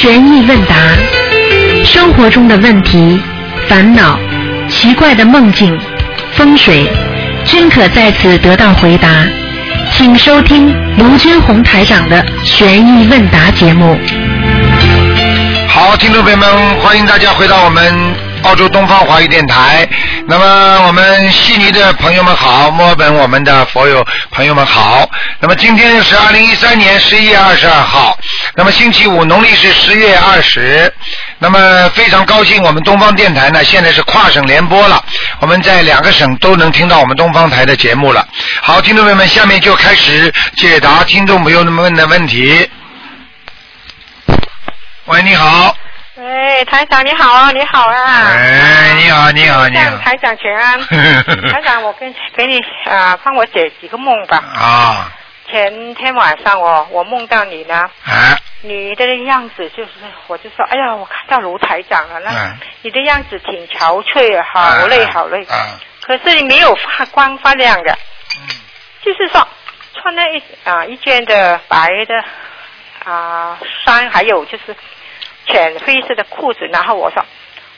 悬疑问答，生活中的问题、烦恼、奇怪的梦境、风水，均可在此得到回答。请收听卢军红台长的悬疑问答节目。好，听众朋友们，欢迎大家回到我们澳洲东方华语电台。那么，我们悉尼的朋友们好，墨尔本我们的佛友朋友们好。那么今天是二零一三年十一月二十二号，那么星期五，农历是十月二十。那么非常高兴，我们东方电台呢现在是跨省联播了，我们在两个省都能听到我们东方台的节目了。好，听众朋友们，下面就开始解答听众朋友们问的问题。喂，你好。喂，台长你好啊，你好啊。哎，你好，你好，你好。台长请安。台长，我跟 给你啊，帮我解几个梦吧。啊。前天晚上我我梦到你呢，啊，你的样子就是，我就说，哎呀，我看到卢台长了，那嗯你的样子挺憔悴啊，好累好累。啊，可是你没有发光发亮的，嗯就是说穿了一啊一件的白的啊衫，还有就是浅灰色的裤子，然后我说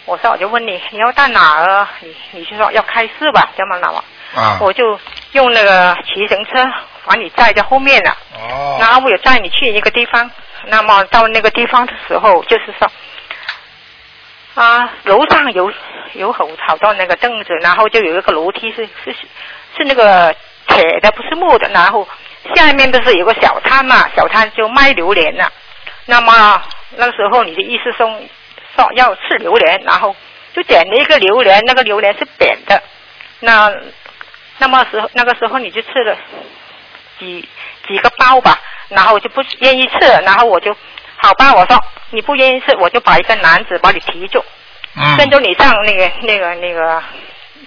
我说我就问你你要到哪儿啊？你你就说要开市吧，这么那么，啊。我就用那个骑行车把你载在后面了，哦。然后我有载你去一个地方，那么到那个地方的时候，就是说啊楼上有有好好多那个凳子，然后就有一个楼梯是是是那个铁的，不是木的，然后下面不是有个小摊嘛，小摊就卖榴莲了。那么那个时候你的意思说说要吃榴莲，然后就点了一个榴莲，那个榴莲是扁的，那那么时候那个时候你就吃了几几个包吧，然后我就不愿意吃了，然后我就好吧，我说你不愿意吃，我就把一个男子把你提住，嗯。跟着你上那个那个那个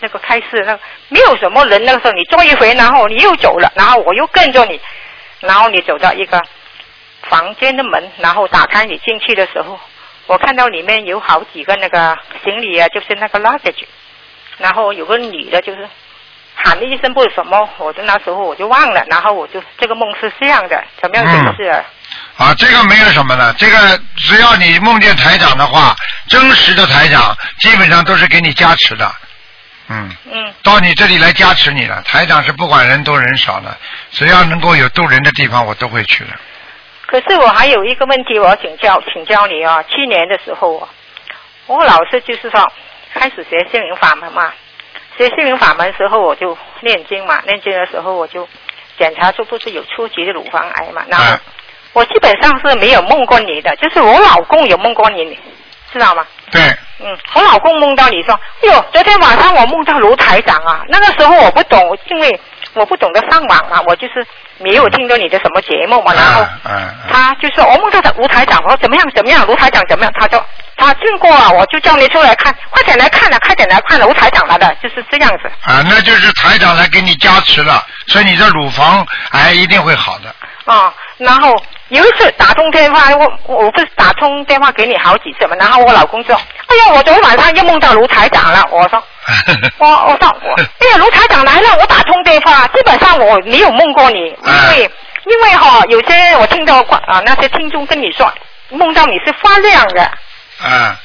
那个开市，那个没有什么人，那个时候你坐一回，然后你又走了，然后我又跟着你，然后你走到一个房间的门，然后打开你进去的时候，我看到里面有好几个那个行李啊，就是那个 luggage，然后有个女的，就是喊了一声不是什么，我就那时候我就忘了，然后我就这个梦是这样的，怎么样解释啊？啊，这个没有什么的，这个只要你梦见台长的话，真实的台长基本上都是给你加持的，嗯，嗯到你这里来加持你了。台长是不管人多人少的，只要能够有渡人的地方，我都会去的。可是我还有一个问题，我要请教请教你啊。去年的时候啊，我老是就是说开始学心灵法门嘛，学心灵法门的时候我就念经嘛，念经的时候我就检查出不是有初级的乳房癌嘛，然后哎我基本上是没有梦过你的，就是我老公有梦过你，你知道吗？对，嗯，我老公梦到你说，哎呦，昨天晚上我梦到卢台长啊，那个时候我不懂，因为我不懂得上网嘛，我就是没有听到你的什么节目嘛，然后。他就说我梦到卢台长，我说怎么样怎么样，卢台长怎么样？他说他经过了，我就叫你出来看，快点来看了，快点来看了，卢台长来了，就是这样子。啊，那就是台长来给你加持了，所以你的乳房癌一定会好的。啊、然后有一次打通电话，我我不是打通电话给你好几次嘛，然后我老公说，哎呀，我昨天晚上又梦到卢台长了，我说。我我说，哎呀，卢台长来了，我打通电话，基本上我没有梦过你，因为、因为哈、有些我听到啊那些听众跟你说，梦到你是发亮的，啊，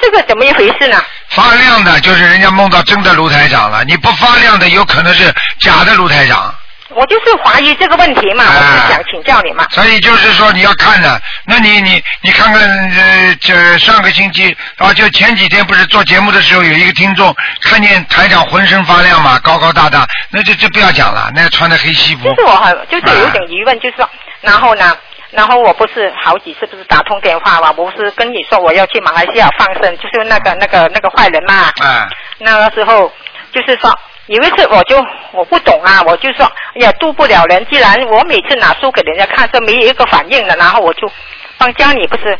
这个怎么一回事呢？发亮的就是人家梦到真的卢台长了，你不发亮的有可能是假的卢台长。我就是怀疑这个问题嘛，啊我就想请教你嘛。所以就是说你要看的，那你你你看看呃，这上个星期啊，就前几天不是做节目的时候，有一个听众看见台长浑身发亮嘛，高高大大，那就就不要讲了，那穿的黑西服就，是我很就是有点疑问，就是说，然后呢，然后我不是好几次不是打通电话嘛，我不是跟你说我要去马来西亚放生，就是那个那个那个坏人嘛，啊，那个时候就是说。有一次我就我不懂啊，我就说哎呀渡不了人，既然我每次拿书给人家看，这没有一个反应的，然后我就帮家里不是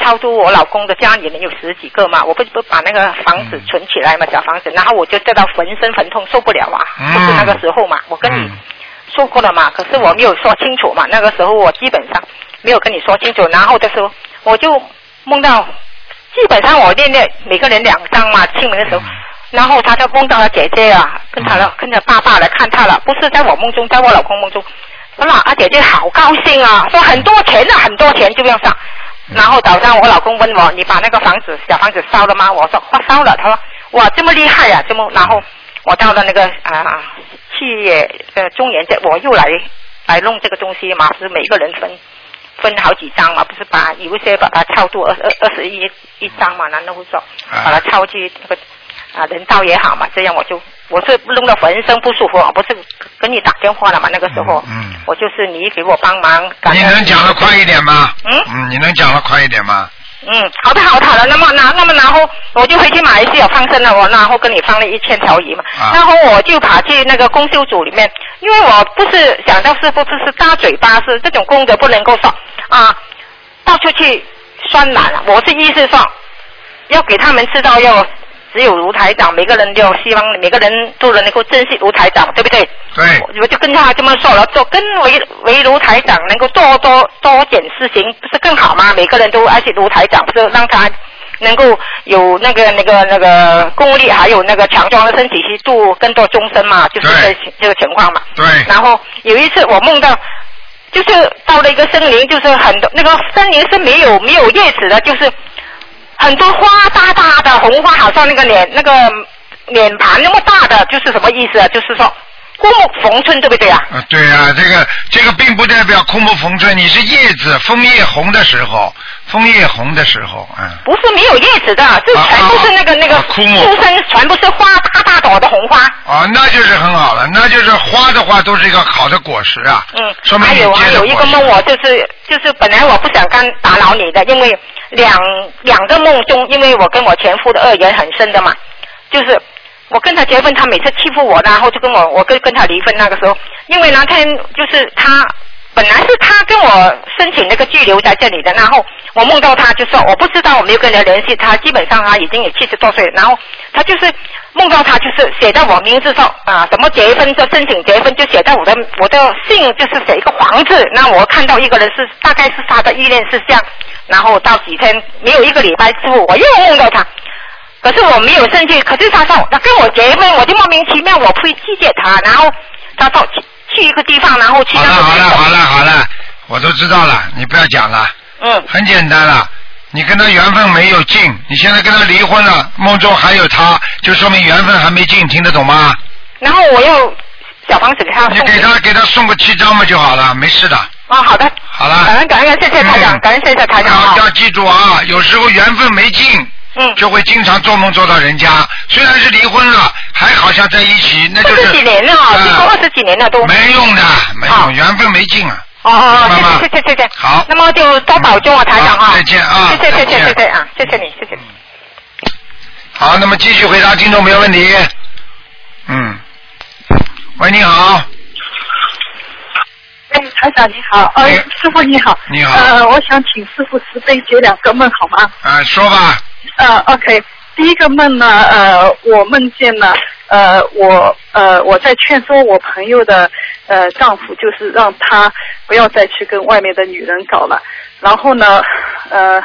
超出我老公的家里人有十几个嘛，我不是不把那个房子存起来嘛，小房子，然后我就得到浑身疼痛受不了啊，嗯就是那个时候嘛，我跟你嗯说过了嘛，可是我没有说清楚嘛，那个时候我基本上没有跟你说清楚，然后的时候我就梦到，基本上我念念每个人两张嘛，清明的时候。然后他就梦到了姐姐啊，跟他了，跟着爸爸来看他了，不是在我梦中，在我老公梦中。那啊，姐姐好高兴啊，说很多钱啊，很多钱就要上。然后早上我老公问我，你把那个房子小房子烧了吗？我说发烧了。他说哇这么厉害呀、这么然后我到了那个啊七月呃中元节，我又来来弄这个东西嘛，是每个人分分好几张嘛，不是把有一些把它超度二二二十一一张嘛，然后说啊把它超去那个啊人道也好嘛，这样我就我是弄得浑身不舒服，我不是跟你打电话了嘛，那个时候，嗯嗯我就是你给我帮忙，感你恩能讲的快一点吗？嗯嗯，你能讲的快一点吗？嗯，好的好的好的，那么那那么然后我就回去马来西亚放生了，我然后跟你放了一千条鱼嘛，啊然后我就跑去那个公修组里面，因为我不是想到师傅不是大嘴巴，是这种功德不能够说啊，到处去酸奶了，我是意思说要给他们知道要。只有卢台长，每个人都有希望，每个人都能够珍惜卢台长，对不对？对，我就跟他这么说了，做跟为为卢台长能够多多多点事情，不是更好吗？每个人都爱惜卢台长，不是让他能够有那个那个那个功力，还有那个强壮的身体去度更多终身嘛，就是这这个情况嘛。对，然后有一次我梦到，就是到了一个森林，就是很多那个森林是没有没有叶子的，就是很多花大大的红花，好像那个脸那个脸盘那么大的，就是什么意思啊？就是说枯木逢春，对不对啊？啊，对啊，这个这个并不代表枯木逢春，你是叶子枫叶红的时候，枫叶红的时候，嗯，不是没有叶子的，是啊全部是那个、啊那个啊枯木树身全部是花大大朵的红花。啊，那就是很好了，那就是花的话都是一个好的果实啊，嗯，说明你还有还结的果实有一个梦，我就是就是本来我不想干打扰你的，因为两两个梦中，因为我跟我前夫的恶缘很深的嘛，就是我跟他结婚，他每次欺负我，然后就跟我我跟跟他离婚那个时候，因为那天就是他。本来是他跟我申请那个拘留在这里的，然后我梦到他就说我不知道，我没有跟人联系他，基本上他已经有七十多岁，然后他就是梦到他就是写在我名字上啊，什么结婚就申请结婚就写在我的我的姓就是写一个黄字，那我看到一个人是大概是他的意念是这样，然后到几天没有一个礼拜之后我又梦到他，可是我没有生气，可是他说他跟我结婚，我就莫名其妙我会拒绝他，然后他说去去一个地方，然后去好了那个地方好了好了好了，我都知道了，你不要讲了，嗯很简单了。你跟他缘分没有尽，你现在跟他离婚了，梦中还有他，就说明缘分还没尽，听得懂吗？然后我又小房子给他送你给他给他送个七张嘛就好了，没事的。啊，好的，好了感恩感恩，谢谢台长，嗯感恩谢谢台长啊要，要记住啊，有时候缘分没尽，嗯，就会经常做梦做到人家。虽然是离婚了，还好像在一起，那就二是十几年了，啊经过二十几年了都。没用的，没啊用，缘分没尽啊。哦哦哦，谢谢谢谢谢谢。好那么就多保重啊，台长啊。再见啊谢谢谢谢谢谢啊，谢谢你谢谢你。好，那么继续回答听众朋友问题。嗯，喂，你好，哎，台长你好，呃，哎师傅你好，你好呃，我想请师傅慈悲解两个梦好吗？啊，说吧，呃，OK，第一个梦呢，呃，我梦见了，呃，我呃我在劝说我朋友的呃丈夫，就是让他不要再去跟外面的女人搞了，然后呢，呃。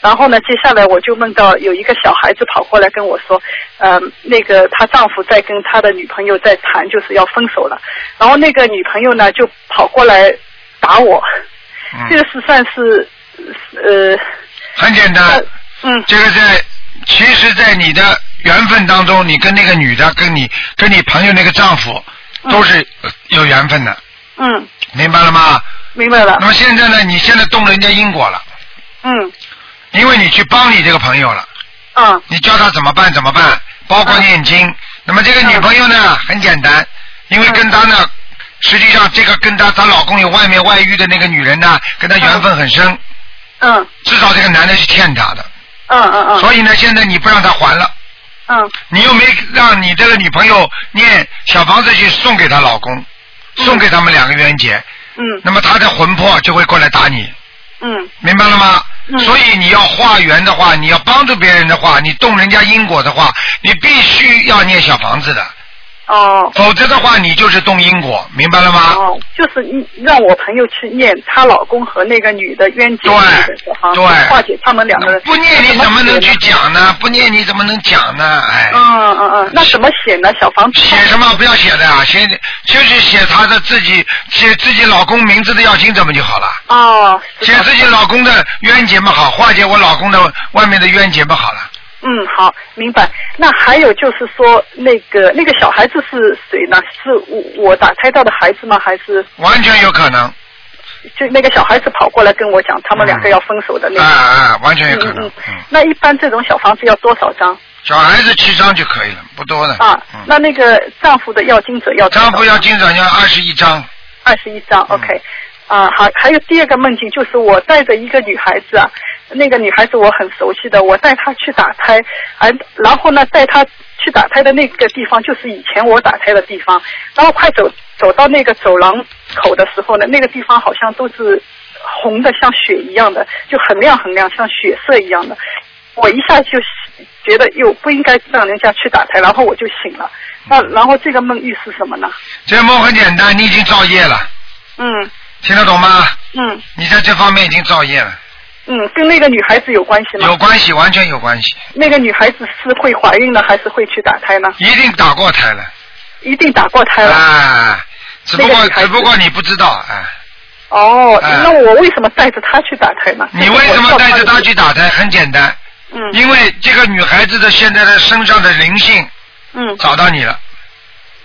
然后呢，接下来我就梦到有一个小孩子跑过来跟我说，呃，那个她丈夫在跟他的女朋友在谈，就是要分手了。然后那个女朋友呢就跑过来打我，嗯。这个嗯，是算是呃很简单，嗯。这个在，其实，在你的缘分当中，你跟那个女的，跟你跟你朋友那个丈夫，都是有缘分的，嗯，明白了吗？明白了。那，么现在呢，你现在动人家因果了，嗯因为你去帮你这个朋友了。嗯。你教他怎么办怎么办，包括念经。那么这个女朋友呢，很简单，因为跟他呢，实际上这个跟他她老公有外面外遇的那个女人呢，跟他缘分很深，嗯。至少这个男的是欠她的，嗯嗯嗯。所以呢，现在你不让他还了，嗯。你又没让你这个女朋友念小房子去送给她老公，送给他们两个冤结，嗯。那么她的魂魄就会过来打你，嗯。明白了吗？所以你要化缘的话，你要帮助别人的话，你动人家因果的话，你必须要念小房子的。哦否则的话你就是动因果，明白了吗？哦，就是一让我朋友去念她老公和那个女的冤结对对化解他们两个人。不念你怎么能去？讲呢？不念你怎么能讲呢？哎。嗯嗯嗯，那怎么写呢？小房子写什么不要写的啊，写就是写她的自己写自己老公名字的要经怎么就好了。哦，写自己老公的冤结嘛好，化解我老公的外面的冤结嘛好了。嗯，好，明白。那还有就是说，那个那个小孩子是谁呢？是我我打胎到的孩子吗？还是完全有可能，就那个小孩子跑过来跟我讲，他们两个要分手的那啊个？啊，完全有可能。嗯嗯嗯，那一般这种小房子要多少张小孩子七张就可以了，不多的。啊？嗯，那那个丈夫的要金者要丈夫要金者要二十一张，二十一张嗯，OK。啊，好，还有第二个梦境就是我带着一个女孩子啊，那个女孩子我很熟悉的，我带她去打胎，而然后呢，带她去打胎的那个地方就是以前我打胎的地方，然后快走走到那个走廊口的时候呢，那个地方好像都是红的像血一样的，就很亮很亮，像血色一样的。我一下就觉得又不应该让人家去打胎，然后我就醒了。那然后这个梦预示什么呢？这个梦很简单，你已经造业了，嗯听得懂吗？嗯。你在这方面已经造业了，嗯，跟那个女孩子有关系吗？有关系，完全有关系，那个女孩子是会怀孕呢，还是会去打胎呢？一定打过胎了。一定打过胎了。啊，只不过只不过你不知道，啊，哦，哎那我为什么带着她去打胎呢？你为什么带着她去打胎？很简单，嗯因为这个女孩子的现在的身上的灵性嗯找到你了，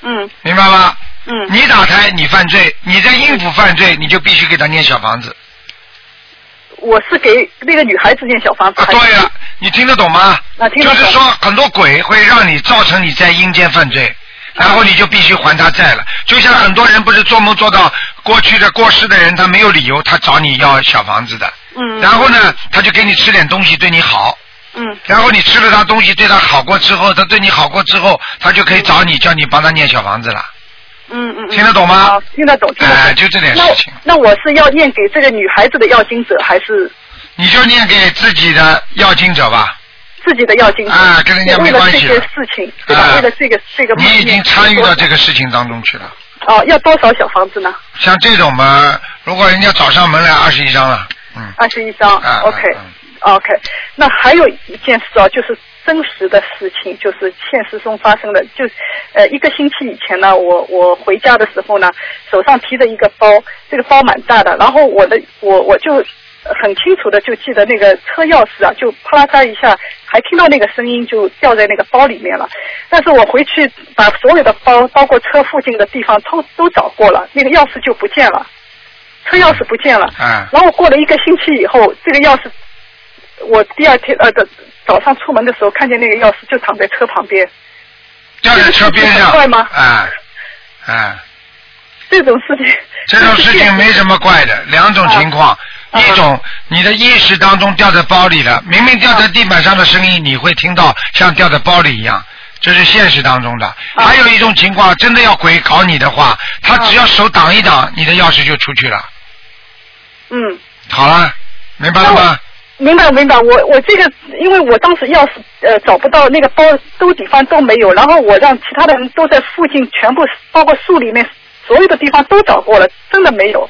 嗯明白吗？嗯你打胎，你犯罪，你在应付犯罪，你就必须给她念小房子。我是给那个女孩子念小房子。对了，你听得懂吗？啊听得懂就是说，很多鬼会让你造成你在阴间犯罪，然后你就必须还他债了。就像很多人不是做梦做到过去的过世的人，他没有理由他找你要小房子的，嗯，然后呢，他就给你吃点东西对你好，嗯然后你吃了他东西对他好过之后，他对你好过之后，他就可以找你叫你帮他念小房子了。嗯嗯嗯，听得懂吗，听得懂，听得懂。哎就这点事情那那我是要念给这个女孩子的要经者，还是你就念给自己的要经者吧，自己的要经者？啊跟人家没关系了这个事情，对吧？啊为了这个这个梦你已经参与到这个个事情当中去了。哦，要多少小房子呢？像这种嘛，如果人家找上门来，二十一张了，嗯，二十一张啊，OK 嗯 OK。那还有一件事啊，就是真实的事情，就是现实中发生的。就呃一个星期以前呢，我我回家的时候呢，手上提着一个包，这个包蛮大的，然后我的我我就很清楚的就记得那个车钥匙啊，就啪啦嚓一下，还听到那个声音就掉在那个包里面了。但是我回去把所有的包，包括车附近的地方都都找过了，那个钥匙就不见了，车钥匙不见了。嗯然后过了一个星期以后，这个钥匙，我第二天呃的早上出门的时候看见那个钥匙就躺在车旁边，掉在车边上，怪吗？哎，哎，这种事情。这种事情没什么怪的，两种情况，啊一种你的意识当中掉在包里了，明明掉在地板上的声音，你会听到像掉在包里一样。这是现实当中的，啊。还有一种情况，真的要鬼搞你的话，他只要手挡一挡，你的钥匙就出去了。嗯，好了，明白了吗？明白明白。我我这个，因为我当时钥匙呃找不到，那个包兜底方都没有，然后我让其他的人都在附近全部包括树里面所有的地方都找过了，真的没有，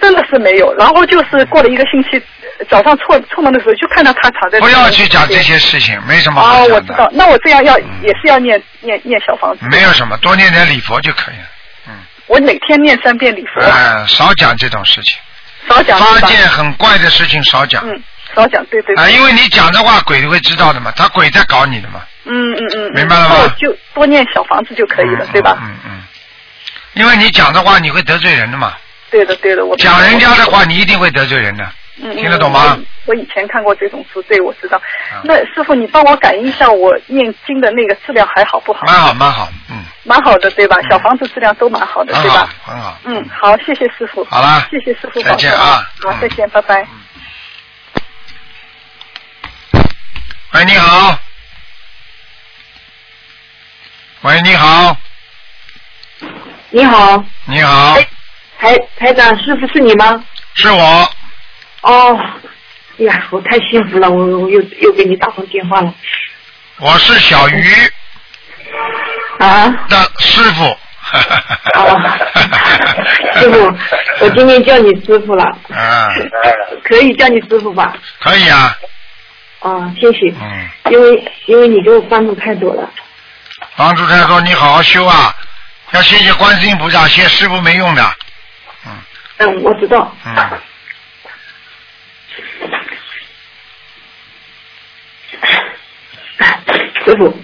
真的是没有。然后就是过了一个星期，早上出出门的时候就看到他躺在。不要去讲这。些事情，没什么好哦，讲的。我知道。那我这样要也是要念念念小房子。没有什么，多念点礼佛就可以了。嗯，我每天念三遍礼佛，哎、少讲这种事情，少讲发是吧现很怪的事情少讲。嗯，少讲，对对啊，因为你讲的话，鬼会知道的嘛，他鬼在搞你的嘛。嗯嗯嗯。明白了吗就多念小房子就可以了，嗯对吧？嗯嗯。因为你讲的话，你会得罪人的嘛。对的对的，我讲人家的话，你一定会得罪人的。嗯，听得懂吗嗯我以前看过这种书，对，我知道啊。那师傅，你帮我感应一下，我念经的那个质量还好不好？蛮好，蛮好，嗯，蛮好的，对吧？嗯小房子质量都蛮好的，对吧？，很好。嗯，好，谢谢师傅。好啦谢谢师傅再见啊好，嗯再见，拜拜。喂，你好。喂，你好，你好，你好，哎台台长，师傅是你吗？是我。哦，哎呀，我太幸福了，我我又又给你打通电话了。我是小鱼，啊的师傅。啊，师傅，我今天叫你师傅了，啊，可以叫你师傅吧？可以啊，啊，谢谢。嗯，因为因为你给我帮助太多了。帮助太多，你好好修啊，要谢谢观世音菩萨，谢师傅没用的。嗯，我知道。嗯，师傅，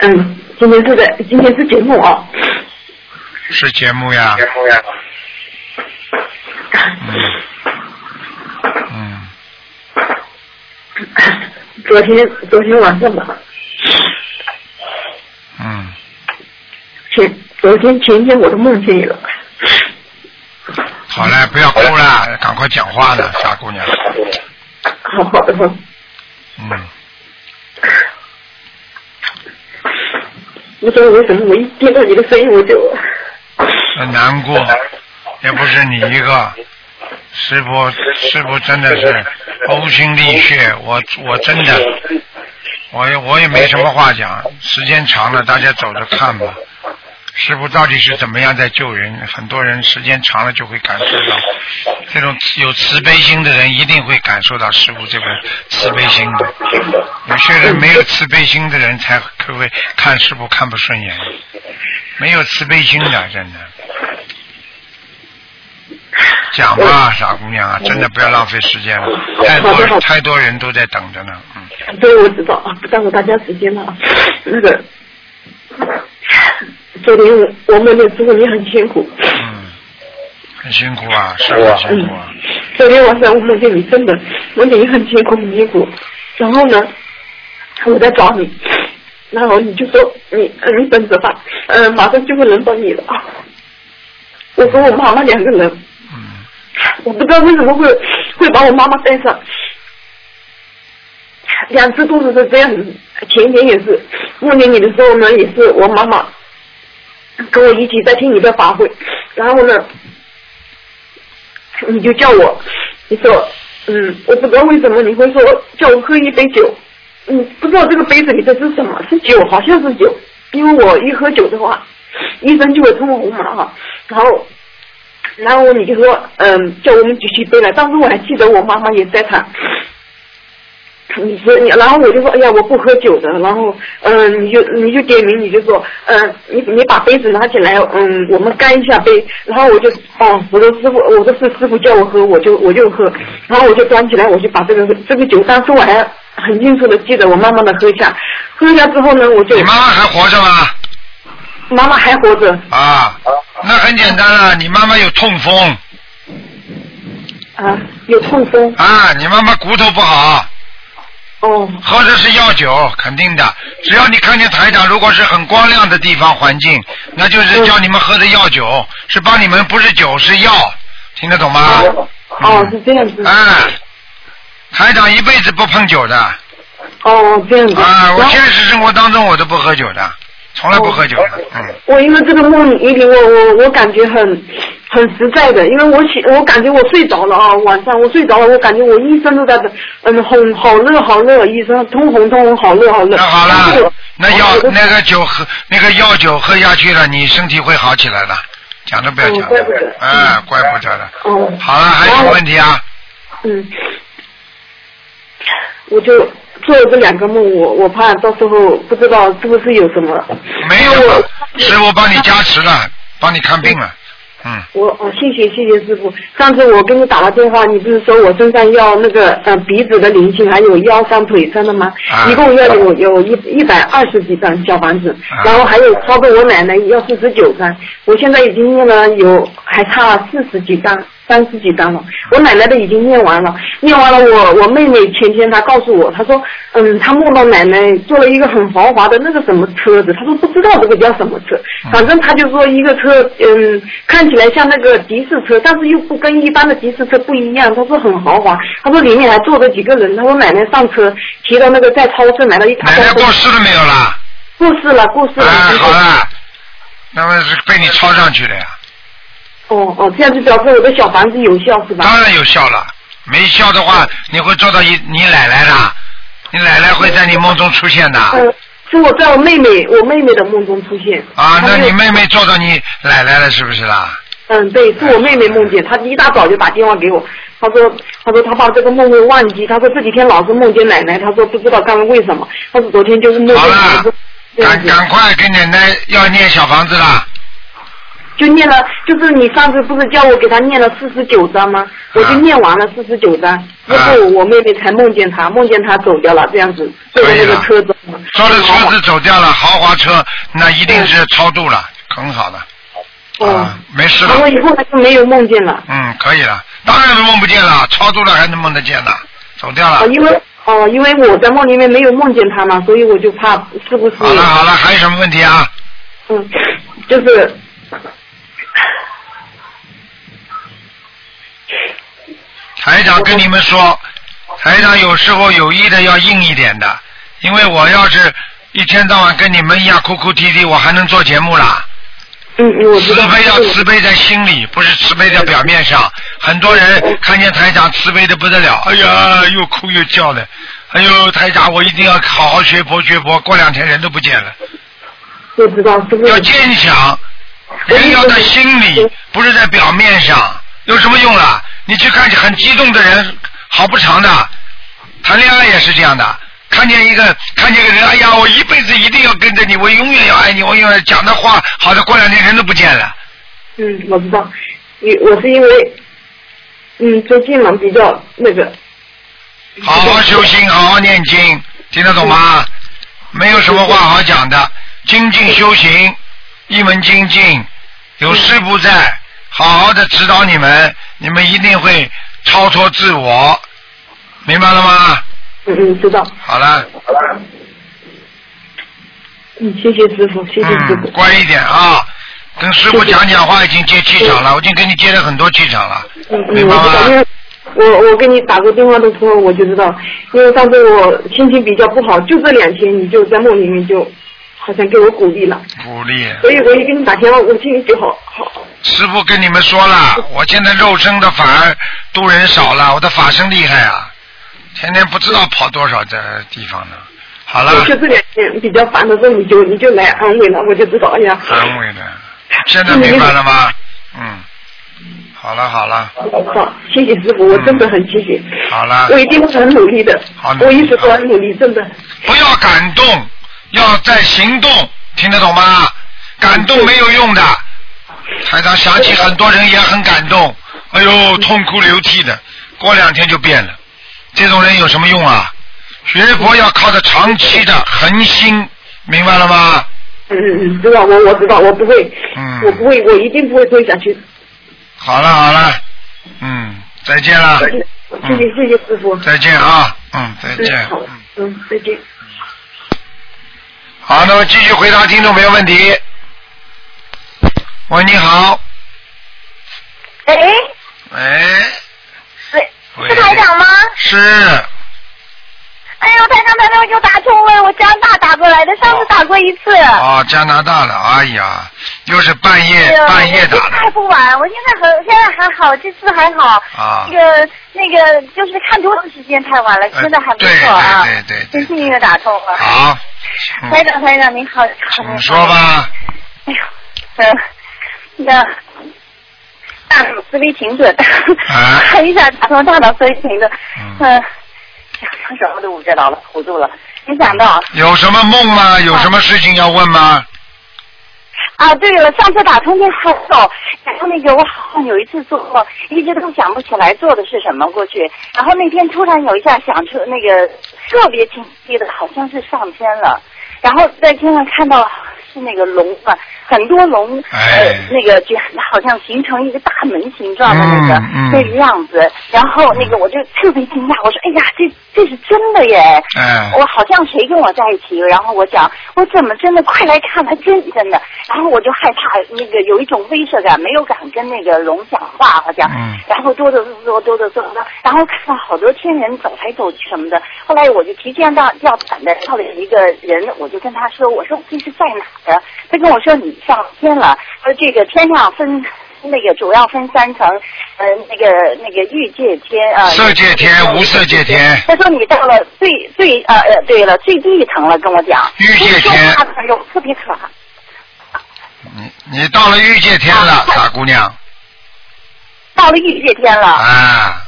嗯，今天是在今天是节目啊。是节目呀。节目呀。嗯。嗯。昨天昨天晚上吧，嗯，前昨天前天我都梦见你了。好了，不要哭了，赶快讲话呢，傻姑娘。好好的，好嗯，不知道为什么我一听到你的声音我就很难过，也不是你一个。师傅，师傅真的是呕心沥血，我我真的，我也我也没什么话讲。时间长了，大家走着看吧。师傅到底是怎么样在救人？很多人时间长了就会感受到，这种有慈悲心的人一定会感受到师傅这个慈悲心的。有些人没有慈悲心的人才会看师傅看不顺眼，没有慈悲心的，真的。讲吧，傻姑娘啊，真的不要浪费时间了，太多太多人都在等着呢，嗯。对，我知道啊，不耽误大家时间了啊。那个，昨天我我梦见师傅你很辛苦，嗯，很辛苦啊，是很辛苦啊。昨天晚上我梦见你真的梦见你很辛苦很辛苦，然后呢，我在找你，然后你就说你呃你等着吧，呃马上就会轮到你了。我和我妈妈两个人，嗯我不知道为什么会会把我妈妈带上，两次都是这样子。前年也是梦见你的时候呢，也是我妈妈跟我一起在听你的法会，然后呢，你就叫我，你说，嗯，我不知道为什么你会说叫我喝一杯酒，嗯，不知道这个杯子里的是什么，是酒，好像是酒，因为我一喝酒的话，医生就会通红嘛哈，然后。然后你就说，嗯，叫我们举起杯来。当时我还记得我妈妈也在场。你说你，然后我就说，哎呀，我不喝酒的。然后，嗯，你就你就点名，你就说，嗯，你你把杯子拿起来，嗯，我们干一下杯。然后我就，哦，我的师傅，我的是师傅叫我喝，我就我就喝。然后我就端起来，我就把这个这个酒，当时我还很清楚的记得，我慢慢的喝下，喝下之后呢，我就你妈妈还活着吗？妈妈还活着。啊，那很简单啊，你妈妈有痛风啊，有痛风。啊，你妈妈骨头不好，哦，喝的是药酒，肯定的。只要你看见台长，如果是很光亮的地方环境，那就是叫你们喝的药酒，是帮你们不是酒是药，听得懂吗？哦，是这样子。哎，台长一辈子不碰酒的哦，这样子。啊，我现实生活当中我都不喝酒的，从来不喝酒的，嗯。我因为这个梦里里，我我我感觉很很实在的，因为我起我感觉我睡着了啊，晚上我睡着了，我感觉我一身都在嗯红好热好热，一身通红通红好热好热。那好了，那药那个酒喝那个药酒喝下去了，你身体会好起来的，讲都不要讲了怪不得，哎，怪不得的。哦，好了，还有什么问题啊？嗯，我就做了这两个梦，我我怕到时候不知道是不是有什么。没有师傅帮你加持了，帮你看病了，嗯，我哦，谢谢谢谢师傅。上次我给你打了电话，你不是说我身上要那个呃鼻子的灵性，还有腰上腿上的吗？啊一共要有有一一百二十几张小房子，啊然后还有超过我奶奶要四十九张，我现在已经念了有还差四十几张。三十几张了，我奶奶的已经念完了，念完了我我妹妹前天她告诉我，她说，嗯，她梦到奶奶坐了一个很豪华的那个什么车子，她说不知道这个叫什么车，反正她就说一个车，嗯，看起来像那个的士车，但是又不跟一般的的士车不一样，她说很豪华，她说里面还坐着几个人，她说奶奶上车提到那个在超市买了一大奶奶过世了没有啦？过世了，过世了。哎，好了，那么是被你抄上去的呀，哦哦，这样就表示我的小房子有效是吧？当然有效了，没效的话你会做到你你奶奶的，你奶奶会在你梦中出现的，嗯是我在我妹妹我妹妹的梦中出现。啊，那你妹妹做到你奶奶了是不是啦？嗯，对，是我妹妹梦见，她一大早就打电话给我，她说，她说她把这个梦会忘记，她说这几天老是梦见奶奶，她说不知道刚刚为什么，她说昨天就是梦见好了，赶赶快给奶奶要念小房子啦。就念了，就是你上次不是叫我给他念了四十九章吗？我就念完了四十九章，之后我妹妹才梦见他，梦见他走掉了，这样子坐在那个车子，坐着车子走掉了，豪华车，那一定是超度了，很好的。哦啊，，没事了。以后她就没有梦见了，嗯，可以了，当然梦不见了，超度了还能梦得见呢？走掉了哦，。因为哦，因为我在梦里面没有梦见他嘛，所以我就怕是不是？好了好了，还有什么问题啊？嗯，就是台长跟你们说，台长有时候有意的要硬一点的，因为我要是一天到晚跟你们一样哭哭啼啼，我还能做节目啦。嗯，嗯我知道。慈悲要慈悲在心里，不是慈悲在表面上。很多人看见台长慈悲的不得了，哎呀，又哭又叫的。哎呦，台长，我一定要好好学佛学佛，过两天人都不见了。我知道，是不是？要坚强，人要在心里，不是在表面上，有什么用啦？你去看很激动的人，好不长的，谈恋爱也是这样的。看见一个看见一个人，哎呀，我一辈子一定要跟着你，我永远要爱你，我永远讲的话，好的，过两天人都不见了。嗯，我知道。你我是因为，嗯，最近嘛比较那个。好好修心，好好念经，听得懂吗？没有什么话好讲的，精进修行，一门精进，有师傅在，好好的指导你们，你们一定会超脱自我，明白了吗？嗯嗯，知道。好了，好了嗯，谢谢师傅，谢谢师嗯，傅。乖一点啊，跟师傅讲讲话，已经接气场了，我已经给你接了很多气场了，嗯嗯，明白我知道，我我跟你打过电话的时候我就知道，因为上次我心情比较不好，就这两天你就在梦里面就好像给我鼓励了，鼓励。所以我一给你打电话，我心里就好好。师傅跟你们说了，我现在肉身的反而度人少了，我的法身厉害啊，天天不知道跑多少的地方呢。好了，就这两天比较烦的时候，你就你就来安慰了，我就知道，哎呀，安慰的，现在明白了吗？嗯，好了好了。好，谢谢师傅，我真的很谢谢。好了。我，一定会很努力的。好，努力我一直都很努力，真的。不要感动，要在行动，听得懂吗？感动没有用的。台长想起很多人也很感动，哎呦，痛哭流涕的，过两天就变了。这种人有什么用啊？学佛要靠着长期的恒心，明白了吗？嗯嗯嗯，知道我我知道我不会，嗯我不会，我一定不会退下去。好了好了，嗯，再见了，谢谢谢谢师傅。再见啊，嗯，再见嗯，再见。好，那么继续回答听众朋友问题。喂，你好，哎，喂，是是台长吗？是，哎呦，台长台长又打通了，我加拿大打过来的，上次打过一次。哦，加拿大的，哎呀，又是半夜哎半夜打我这次还，不晚，我现在很现在还好，这次还好。啊那个那个就是看多长时间太晚了，呃现在还不错啊。对对对对真幸运的打通了。好，嗯台长台长您好。请说。吧，哎呦，嗯，那个大脑思维停顿，啊一下打通大脑思维停顿，嗯嗯，哎呀双手都不知道了，糊涂了。没想到有什么梦吗？有什么事情要问吗？啊，对了，上次打通电话的时候，然后那个我好像有一次做梦，一直都想不起来做的是什么过去，然后那天突然有一下想出那个特别清晰的，好像是上天了，然后在天上看到是那个龙啊，很多龙，哎。呃，那个就好像形成一个大门形状的那个、嗯嗯。那个样子，然后那个我就特别惊讶，我说哎呀，这这是真的耶！嗯我好像谁跟我在一起，然后我讲我怎么真的快来看，他真真的。然后我就害怕，那个有一种威慑感，没有敢跟那个龙讲话，好像。嗯然后哆哆嗦嗦哆哆嗦嗦，然后看到好多天人走来走去什么的。后来我就提前到要胆的到了一个人，我就跟他说，我说这是在哪儿啊？他跟我说你上天了，说这个天上分。那个主要分三层，嗯，那个那个欲界天啊，色界天无色界天他说你到了最最呃呃，对了，最低一层了，跟我讲。欲界天说话的时候特别可怕。你你到了欲界天了，啊傻姑娘到了欲界天了，啊！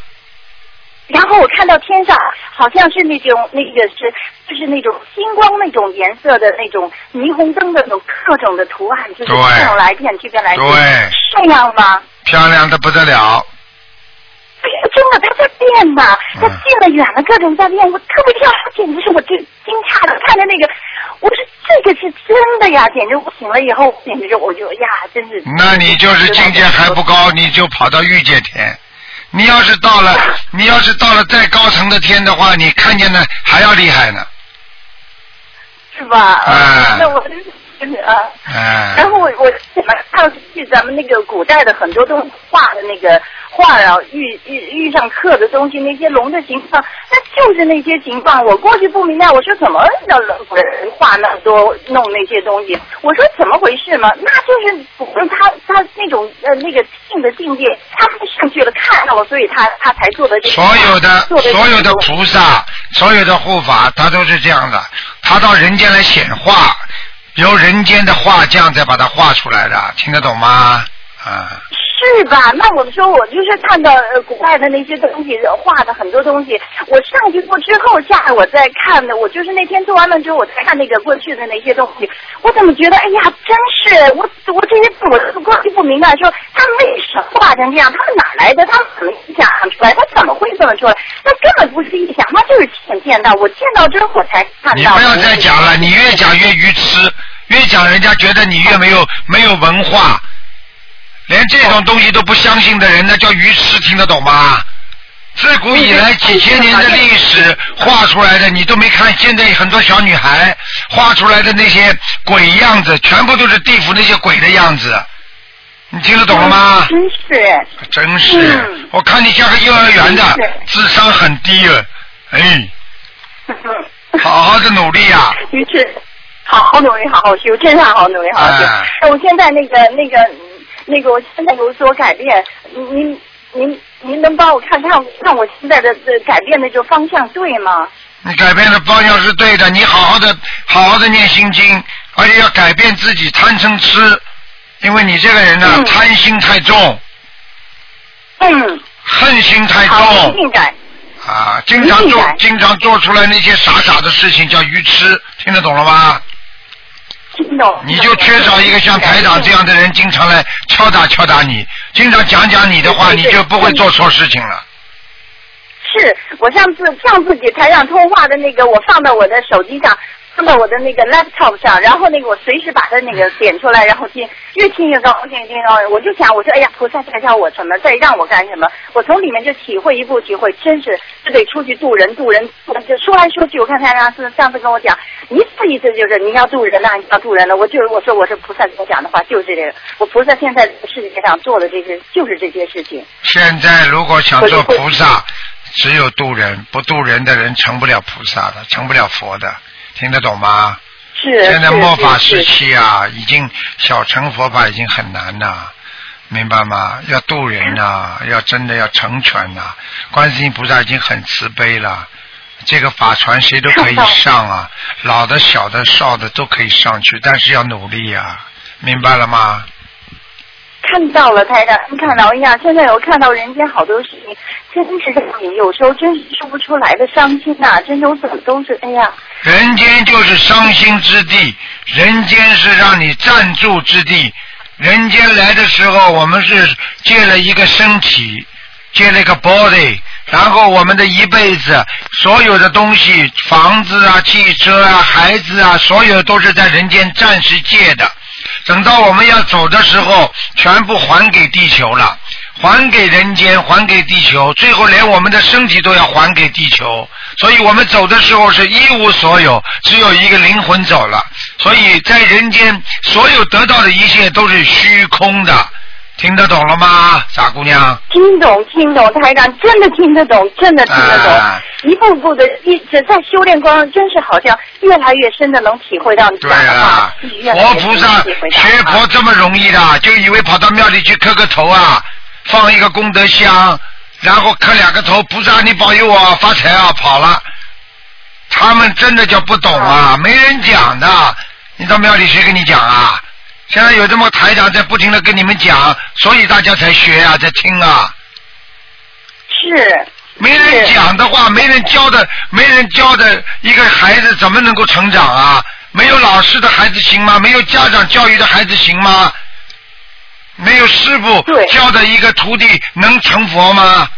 然后我看到天上好像是那种那个是就是那种星光那种颜色的那种霓虹灯的那种各种的图案，就是对变来变去变来变去，对这样吗？漂亮的不得了，真的，它在变呐！它嗯近了远了，各种在变，我特别漂亮，简直是我最惊诧的，看着那个，我说这个是真的呀，简直我醒了以后，简直就我就呀，真是。那你就是境界还不高，你就跑到御界天。你要是到了，你要是到了再高层的天的话，你看见的还要厉害呢。是吧？哎那我啊。哎，然后我我怎么上去咱们那个古代的很多都画的那个画啊，遇遇遇上刻的东西，那些龙的形状，那就是那些形状。我过去不明白，我说怎么要人画那么多弄那些东西？我说怎么回事嘛？那就是他他那种呃那个性的境界，他们上去了看到了，所以他他才做的这个所有的的所有的菩萨，所有的护法，他都是这样的，他到人间来显化，由人间的画匠再把它画出来的，听得懂吗？啊，是吧？那我说我就是看到呃古代的那些东西画的很多东西，我上去过之后，下来我再看的，我就是那天做完了之后，我再看那个过去的那些东西，我怎么觉得哎呀，真是我我这些我都过去不明白，说他们为什么画成这样，他们哪来的？他们怎么想出来？他怎么会这么出来？那根本不是臆想，那就是亲见到，我见到之后我才看到。你不要再讲了，你越讲越愚痴，越讲人家觉得你越没有没有文化，连这种东西都不相信的人，那叫愚痴，听得懂吗？自古以来几千年的历史画出来的，你都没看。现在很多小女孩画出来的那些鬼样子，全部都是地府那些鬼的样子。你听得懂了吗？真是。真是，嗯我看你像个幼儿园的，智商很低了。哎，嗯好好的努力啊！于是，好好努力，好好修，真是好好努力，好好修。哎那我现在那个那个那个，我现在有所改变，您您您您能帮我看看看我现在的这改变的这个方向对吗？你改变的方向是对的，你好好的好好的念心经，而且要改变自己贪嗔痴，因为你这个人呢、嗯贪心太重，嗯，恨心太重定改。啊，经常做经常做出来那些傻傻的事情叫愚痴，听得懂了吗？听懂。你就缺少一个像台长这样的人，经常来敲打敲打你，经常讲讲你的话，你就不会做错事情了。是我上次上次给台长通话的那个，我放到我的手机上，放到我的那个 laptop 上，然后那个我随时把它那个 点出来，然后听，越听越高兴，越听越高兴。我就想，我说，哎呀，菩萨在教我什么，在让我干什么？我从里面就体会一步体会，真是就得出去渡人，渡人，就说来说去，我看他上次上次跟我讲，一次一次就是你要渡人呐、你要渡人了。我就是我说我是菩萨跟我讲的话，就是这个。我菩萨现在世界上做的这些就是这些事情。现在如果想做菩萨，只有渡人，不渡人的人成不了菩萨的，成不了佛的，听得懂吗？是。现在末法时期啊，已经小乘佛法已经很难了，明白吗？要渡人呐、要真的要成全呐、观世音菩萨已经很慈悲了，这个法船谁都可以上啊，老的、小的、少的都可以上去，但是要努力啊，明白了吗？看到了，台长，你看到哎呀，现在我看到人间好多事情，真是让你有时候真是说不出来的伤心呐、真的我怎么都是哎呀，人间就是伤心之地，人间是让你暂住之地。人间来的时候，我们是借了一个身体，借了一个 body，然后我们的一辈子，所有的东西，房子啊、汽车啊、孩子啊，所有都是在人间暂时借的。等到我们要走的时候，全部还给地球了，还给人间，还给地球，最后连我们的身体都要还给地球。所以我们走的时候是一无所有，只有一个灵魂走了。所以在人间，所有得到的一切都是虚空的，听得懂了吗，傻姑娘？听懂，听懂，台长真的听得懂，真的听得懂，啊一步步的一直在修炼过程中，真是好像越来越深的能体会到你对讲的话了，，自己越来越深地活菩萨学啊佛这么容易的，就以为跑到庙里去磕个头啊，放一个功德箱，然后磕两个头，菩萨你保佑我发财啊，跑了。他们真的叫不懂啊，没人讲的。你到庙里谁跟你讲啊？现在有这么台长在不停的跟你们讲，所以大家才学啊，在听啊。是没人讲的话，没人教的，没人教的一个孩子怎么能够成长啊？没有老师的孩子行吗？没有家长教育的孩子行吗？没有师傅教的一个徒弟能成佛吗？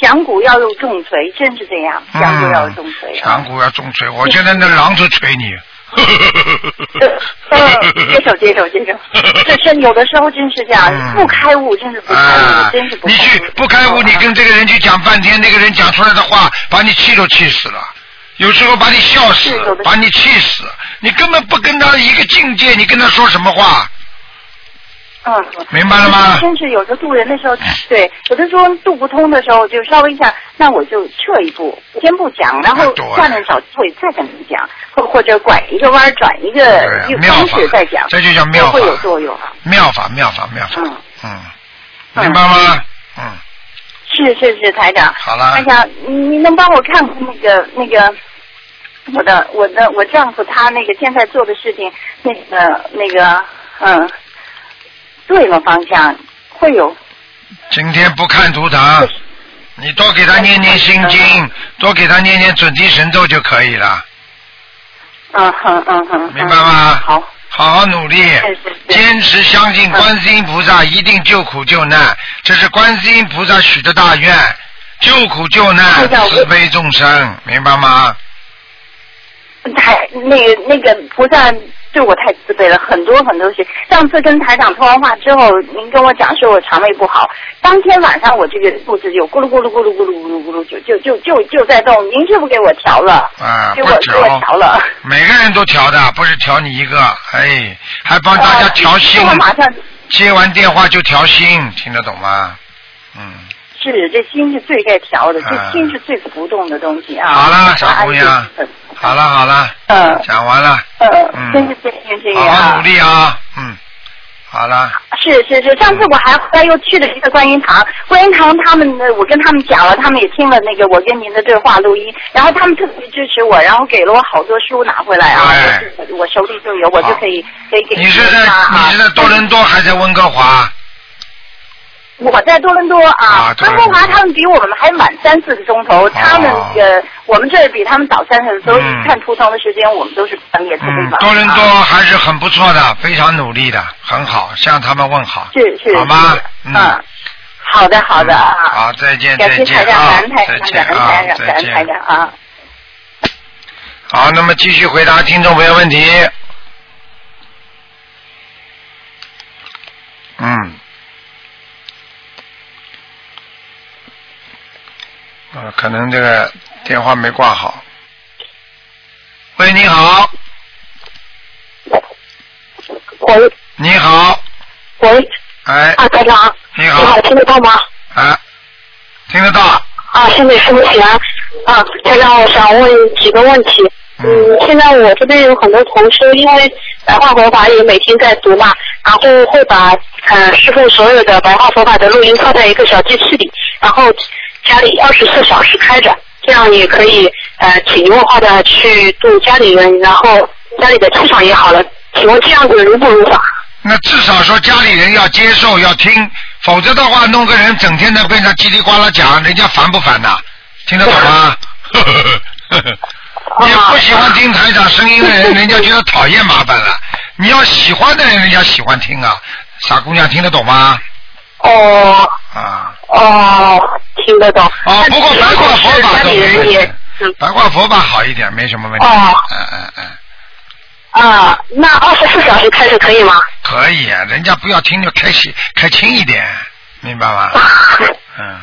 响鼓要用重锤，真是这样，响鼓要用重锤。响鼓要重锤，我现在那榔头锤你。呃，接受接受接受，这是有的时候真是这样，嗯不开悟真是不开悟，啊真是，不开悟。你去不开悟，你跟这个人去讲半天，那个人讲出来的话，把你气都气死了。有时候把你笑死把你气死，你根本不跟他一个境界，你跟他说什么话？嗯，明白了吗真是有时候渡人的时候，对，有的时候渡不通的时候，就稍微一下，那我就撤一步，先不讲，然后下面找机会再跟你讲，或或者拐一个弯，转一个方式再讲，这就叫妙法都会有作用啊。妙法，妙法，妙法。嗯，嗯，明白吗？嗯，是是是，台长。好了台长，你你能帮我看看那个那个我的我的我丈夫他那个现在做的事情，那个那个嗯，对了？方向？会有？今天不看图腾，你多给他念念心经，多给他念念准提神咒就可以了，嗯哼嗯哼，明白吗？好，好好努力坚持相信观世音菩萨一定救苦救难，这是观世音菩萨许的大愿，救苦救难慈悲众生，明白吗？台那个那个菩萨对我太自卑了，很多很多事。上次跟台长通完话之后，您跟我讲说我肠胃不好，当天晚上我这个肚子就咕噜咕噜咕噜咕噜咕噜咕噜就就就就就在动，您师傅给我调了，啊，给我给我调了，每个人都调的，不是调你一个，哎，还帮大家呃调心，我马上接完电话就调心，听得懂吗？嗯，是这心是最该调的，啊这心是最浮动的东西啊。好了小姑娘。好了好了，嗯。讲完了，呃嗯，真是真是这样。好啊。好努力啊，嗯，好了，是是是，上次我还后来又去了一个观音堂，观音堂他们呢，我跟他们讲了，他们也听了那个我跟您的对话录音，然后他们特别支持我，然后给了我好多书拿回来啊，对。我我手里就有，我就可以可以给你是在。你是在多伦多还在温哥华？我在多伦多啊温哥华他们比我们还晚三四个钟头，他们哦呃我们这儿比他们早三十，所以嗯看图腾的时间我们都是半夜特别嗯晚。，多伦多还是很不错的，非常努力的，很好，向他们问好，是是好吗？嗯，嗯，好的好的啊。好，再见再见啊再见啊再见。长啊。好，那么继续回答听众朋友问题。嗯。呃，可能这个电话没挂好。喂，你好，喂你好，喂，哎，啊，台长，你好你好，，听得到吗？啊，听得到，啊，现在是不是啊？啊，台长，我想问几个问题。嗯，现在我这边有很多同事，因为白话佛法也每天在读嘛，然后会把呃师傅所有的白话佛法的录音放在一个小机器里，然后家里二十四小时开着，这样也可以呃潜移默化的去度家里人，然后家里的气场也好了。请问这样子如不如法？那至少说家里人要接受要听，否则的话弄个人整天在背上叽里呱啦讲，人家烦不烦呐？听得懂吗？你不喜欢听台长声音的人，人家觉得讨厌麻烦了。你要喜欢的人，人家喜欢听啊。傻姑娘听得懂吗？哦啊哦，听得懂。哦，不过白话佛法家都没里人也问题，白话佛法好一点，没什么问题。哦嗯嗯嗯，啊，那二十四小时开始可以吗？可以啊，人家不要听就开轻开轻一点，明白吗？嗯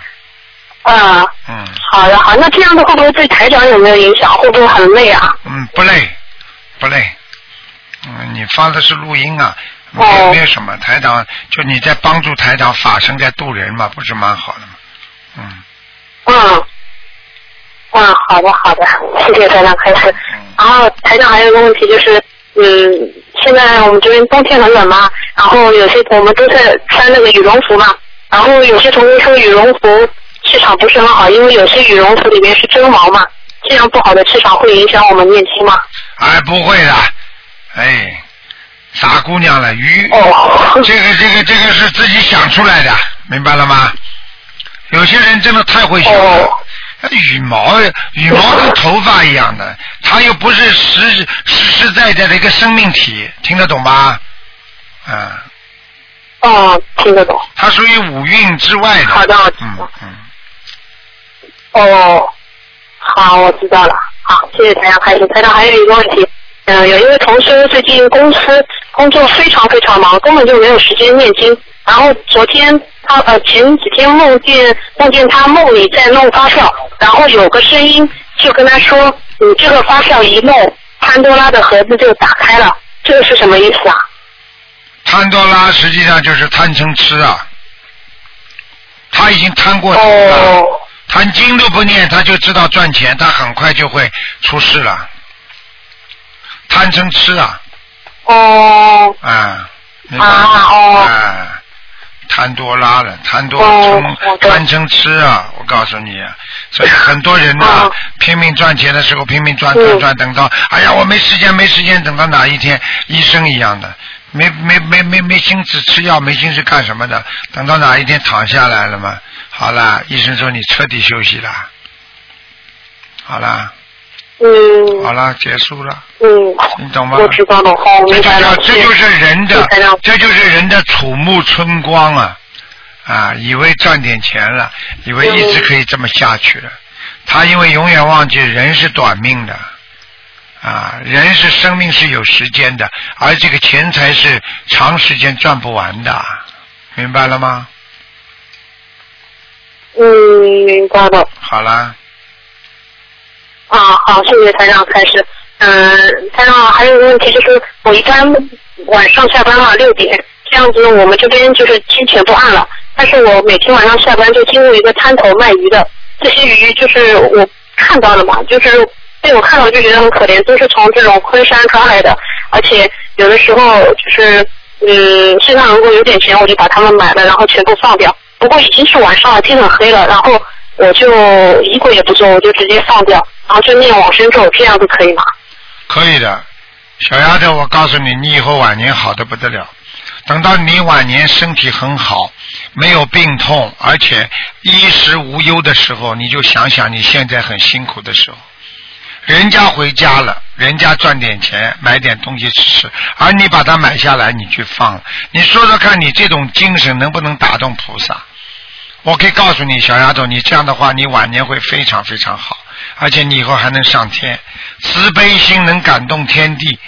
啊，嗯好的好，那这样的会不会对台长有没有影响？会不会很累啊？嗯，不累，不累。嗯，你发的是录音啊，没有没有什么，台长就你在帮助台长法身在渡人嘛，不是蛮好的吗？嗯。嗯。嗯，好的好的，谢谢台长开始。然后台长还有一个问题就是，嗯，现在我们这边冬天很冷嘛，然后有些我们都在穿那个羽绒服嘛，然后有些同学说羽绒服气场不是很好，因为有些羽绒服里面是真毛嘛，这样不好的气场会影响我们念经吗？哎，不会的，哎，傻姑娘了，鱼，哦，这个这个这个是自己想出来的，明白了吗？有些人真的太会想了。哦那羽毛，羽毛跟头发一样的，它又不是实实实在在的一个生命体，听得懂吗？嗯，哦，听得懂。它属于五蕴之外的。好的，我知嗯道。嗯，哦，好，我知道了。好，谢谢台长开始。台长还有一个问题，嗯、有一位同事最近公司工作非常非常忙，根本就没有时间念经。然后昨天他呃前几天梦见梦见他梦里在弄发票，然后有个声音就跟他说：“你这个发票一弄，潘多拉的盒子就打开了。”这个是什么意思啊？潘多拉实际上就是贪嗔痴啊，他已经贪过哦贪经都不念，他就知道赚钱，他很快就会出事了。贪嗔痴啊，哦。啊？啊哦。啊，贪多拉了，贪多哦好嗔的。贪嗔痴啊！我告诉你，所以很多人呐、哦。拼命赚钱的时候拼命赚嗯。赚赚，等到哎呀我没时间没时间，等到哪一天医生一样的，没没没没没心思吃药，没心思干什么的，等到哪一天躺下来了嘛，好了，医生说你彻底休息了，好了嗯好了，结束了，嗯，你懂吗？我知道了，好，这就叫。这就是人的这就是人的楚目春光啊！啊，以为赚点钱了，以为一直可以这么下去了。他因为永远忘记人是短命的，啊，人是生命是有时间的，而这个钱财是长时间赚不完的，明白了吗？嗯，明白了。好了，啊，好，谢谢台长开始。嗯，台长还有一个问题就是，我一般晚上下班嘛六点这样子，我们这边就是天全部暗了，但是我每天晚上下班就经过一个摊头卖鱼的，这些鱼就是我看到了嘛，就是被我看到就觉得很可怜，都是从这种昆山抓来的，而且有的时候就是嗯身上如果有点钱，我就把它们买了，然后全部放掉。不过已经是晚上了，天很黑了，然后我就一会也不做，我就直接放掉，然后就念往生咒，这样子可以吗？可以的，小丫头，我告诉你，你以后晚年好的不得了。等到你晚年身体很好，没有病痛，而且衣食无忧的时候，你就想想你现在很辛苦的时候。人家回家了，人家赚点钱买点东西吃，而你把它买下来，你去放。你说说看，你这种精神能不能打动菩萨？我可以告诉你，小丫头，你这样的话，你晚年会非常非常好，而且你以后还能上天。慈悲心能感动天地，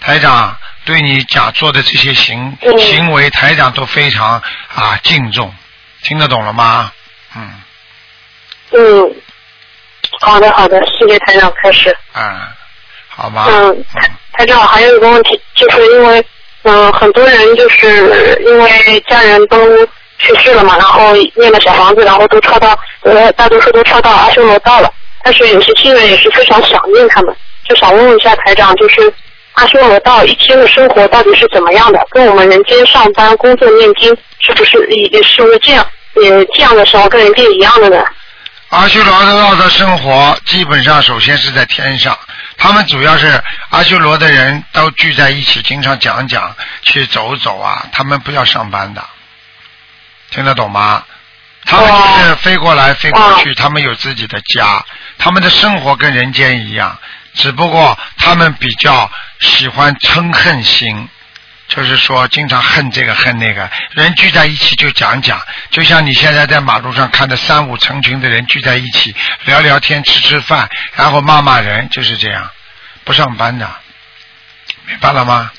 台长对你假做的这些行嗯行为，台长都非常啊敬重，听得懂了吗？嗯嗯，好的好的，谢谢台长开始。嗯，好吧？嗯，台台长还有一个问题，就是因为嗯、很多人就是因为家人都去世了嘛，然后念了小房子，然后都抄到呃大多数都抄到阿修罗道了，但是有些亲人也是非常想念他们，就想问问一下台长，就是阿修罗道一天的生活到底是怎么样的？跟我们人间上班工作念经是不是也是不是这样？也这样的时候跟人间一样的呢？阿修罗的道的生活基本上首先是在天上，他们主要是阿修罗的人都聚在一起，经常讲讲，去走走啊，他们不要上班的，听得懂吗？他们就是飞过来飞过去，他们有自己的家，他们的生活跟人间一样，只不过他们比较喜欢嗔恨心，就是说经常恨这个恨那个，人聚在一起就讲讲，就像你现在在马路上看的三五成群的人聚在一起聊聊天、吃吃饭，然后骂骂人，就是这样，不上班的，明白了吗？